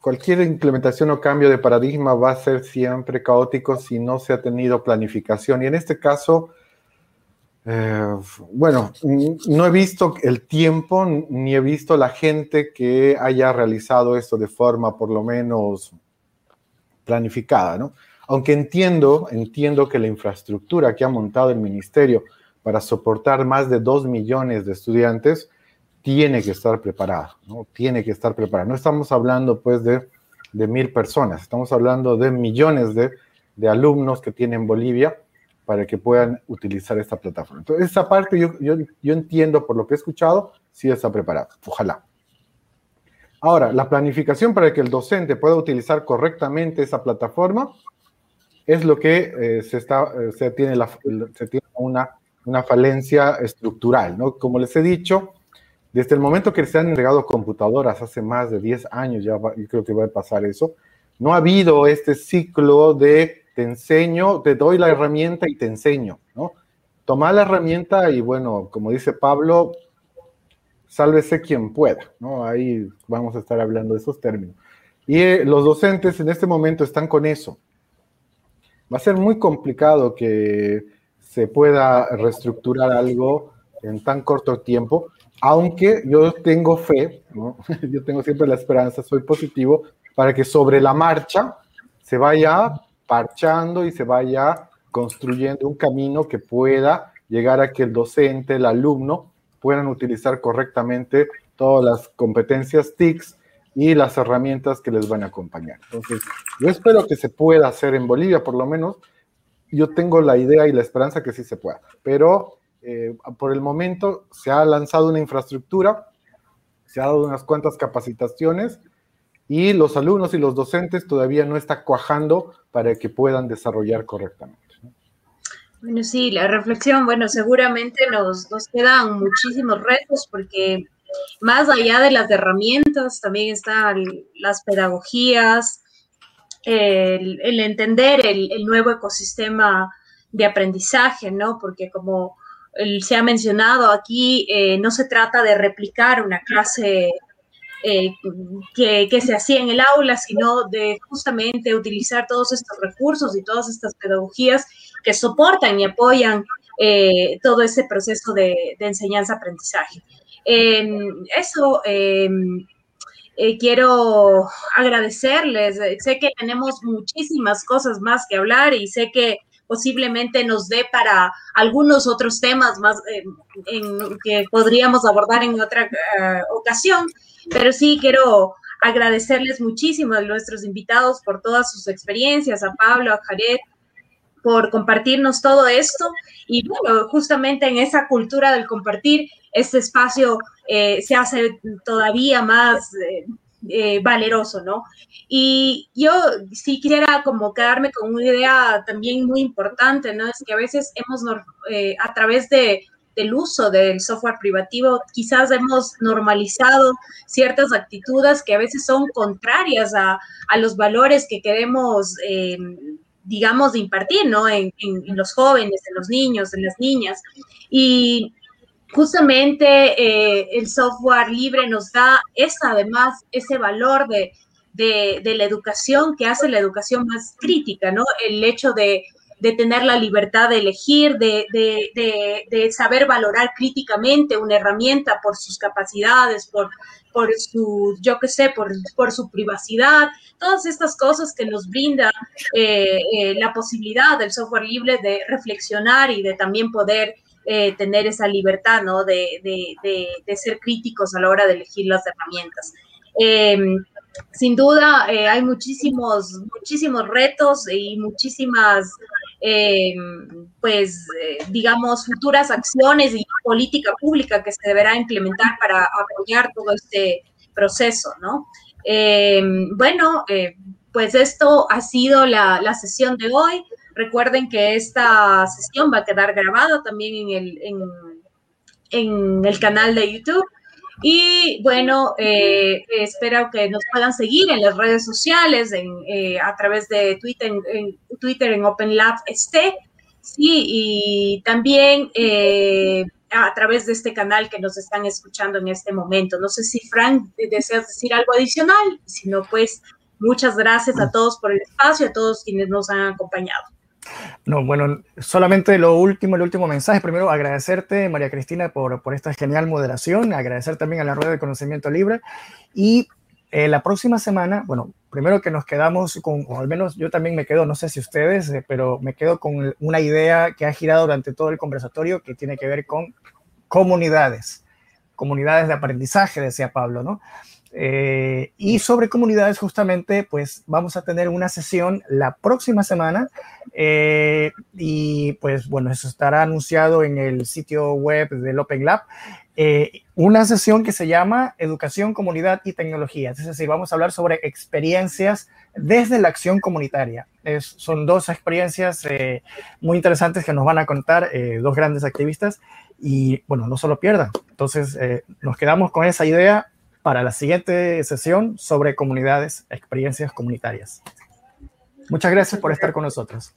cualquier implementación o cambio de paradigma va a ser siempre caótico si no se ha tenido planificación. Y en este caso, bueno, no he visto el tiempo ni he visto la gente que haya realizado esto de forma por lo menos planificada, ¿no? Aunque entiendo, entiendo que la infraestructura que ha montado el ministerio para soportar más de dos millones de estudiantes tiene que estar preparada, ¿no? Tiene que estar preparada. No estamos hablando, pues, de, mil personas, estamos hablando de millones de, de, alumnos que tienen Bolivia para que puedan utilizar esta plataforma. Entonces, esa parte yo, yo, yo entiendo por lo que he escuchado, sí está preparada. Ojalá. Ahora, la planificación para que el docente pueda utilizar correctamente esa plataforma es lo que eh, se, está, eh, se tiene, la, se tiene una, una falencia estructural. ¿no? Como les he dicho, desde el momento que se han entregado computadoras hace más de 10 años, ya creo que va a pasar eso, no ha habido este ciclo de te enseño, te doy la herramienta y te enseño, ¿no? Toma la herramienta y bueno, como dice Pablo, sálvese quien pueda, ¿no? Ahí vamos a estar hablando de esos términos. Y eh, los docentes en este momento están con eso. Va a ser muy complicado que se pueda reestructurar algo en tan corto tiempo, aunque yo tengo fe, yo tengo siempre la esperanza, soy positivo, para que sobre la marcha se vaya parchando y se vaya construyendo un camino que pueda llegar a que el docente, el alumno, puedan utilizar correctamente todas las competencias TICS y las herramientas que les van a acompañar. Entonces, yo espero que se pueda hacer en Bolivia, por lo menos. Yo tengo la idea y la esperanza que sí se pueda, pero eh, por el momento se ha lanzado una infraestructura, se ha dado unas cuantas capacitaciones y los alumnos y los docentes todavía no está cuajando para que puedan desarrollar correctamente.
Bueno, sí, la reflexión, bueno, seguramente nos, nos quedan muchísimos retos porque más allá de las herramientas también están las pedagogías, el, entender el, nuevo ecosistema de aprendizaje, ¿no? Porque como se ha mencionado aquí, eh, no se trata de replicar una clase eh, que, se hacía en el aula, sino de justamente utilizar todos estos recursos y todas estas pedagogías que soportan y apoyan eh, todo ese proceso de, enseñanza-aprendizaje. eso em, eh, quiero agradecerles. Sé que tenemos muchísimas cosas más que hablar y sé que posiblemente nos dé para algunos otros temas más eh, que podríamos abordar en otra eh, ocasión, pero sí quiero agradecerles muchísimo a nuestros invitados por todas sus experiencias, a Pablo, a Jared, por compartirnos todo esto. Y bueno, justamente en esa cultura del compartir, este espacio eh, se hace todavía más valeroso, ¿no? Y yo sí quisiera como quedarme con una idea también muy importante, ¿no? Es que a veces hemos, eh, a través de, del uso del software privativo, quizás hemos normalizado ciertas actitudes que a veces son contrarias a, a los valores que queremos, eh, digamos, impartir, ¿no? En, en, los jóvenes, en los niños, en las niñas. Y justamente eh, el software libre nos da esa, además, ese valor de, de, de, la educación que hace la educación más crítica, ¿no? El hecho de, de tener la libertad de elegir, de, de, saber valorar críticamente una herramienta por sus capacidades, por, por su, yo qué sé, por, por, su privacidad, todas estas cosas que nos brinda eh, eh, la posibilidad del software libre de reflexionar y de también poder eh, tener esa libertad, ¿no? De, de, de, ser críticos a la hora de elegir las herramientas. Eh, sin duda, eh, hay muchísimos, muchísimos retos y muchísimas, eh, pues, digamos, futuras acciones y política pública que se deberá implementar para apoyar todo este proceso, ¿no? bueno, pues esto ha sido la, la sesión de hoy. Recuerden que esta sesión va a quedar grabada también en el, en, el canal de YouTube. Y bueno, eh, espero que nos puedan seguir en las redes sociales, eh, a través de Twitter, en, en Twitter en OpenLab este, sí, y también eh, a través de este canal que nos están escuchando en este momento. No sé si Frank deseas decir algo adicional, si no, pues muchas gracias a todos por el espacio, a todos quienes nos han acompañado.
No, bueno, solamente lo último, el último mensaje. Primero, agradecerte, María Cristina, por, esta genial moderación, agradecer también a la Rueda de Conocimiento Libre. Y eh, la próxima semana, bueno, primero que nos quedamos con, o al menos yo también me quedo, no sé si ustedes, eh, pero me quedo con una idea que ha girado durante todo el conversatorio que tiene que ver con comunidades, comunidades de aprendizaje, decía Pablo, ¿no? Eh, y sobre comunidades, justamente, pues vamos a tener una sesión la próxima semana. Eh, y pues bueno, eso estará anunciado en el sitio web del Open Lab. Eh, una sesión que se llama Educación, Comunidad y Tecnología. Es decir, vamos a hablar sobre experiencias desde la acción comunitaria. Son dos experiencias eh, muy interesantes que nos van a contar dos grandes activistas. Y bueno, no solo pierdan. Entonces, nos quedamos con esa idea para la siguiente sesión sobre comunidades, experiencias comunitarias. Muchas gracias por estar con nosotros.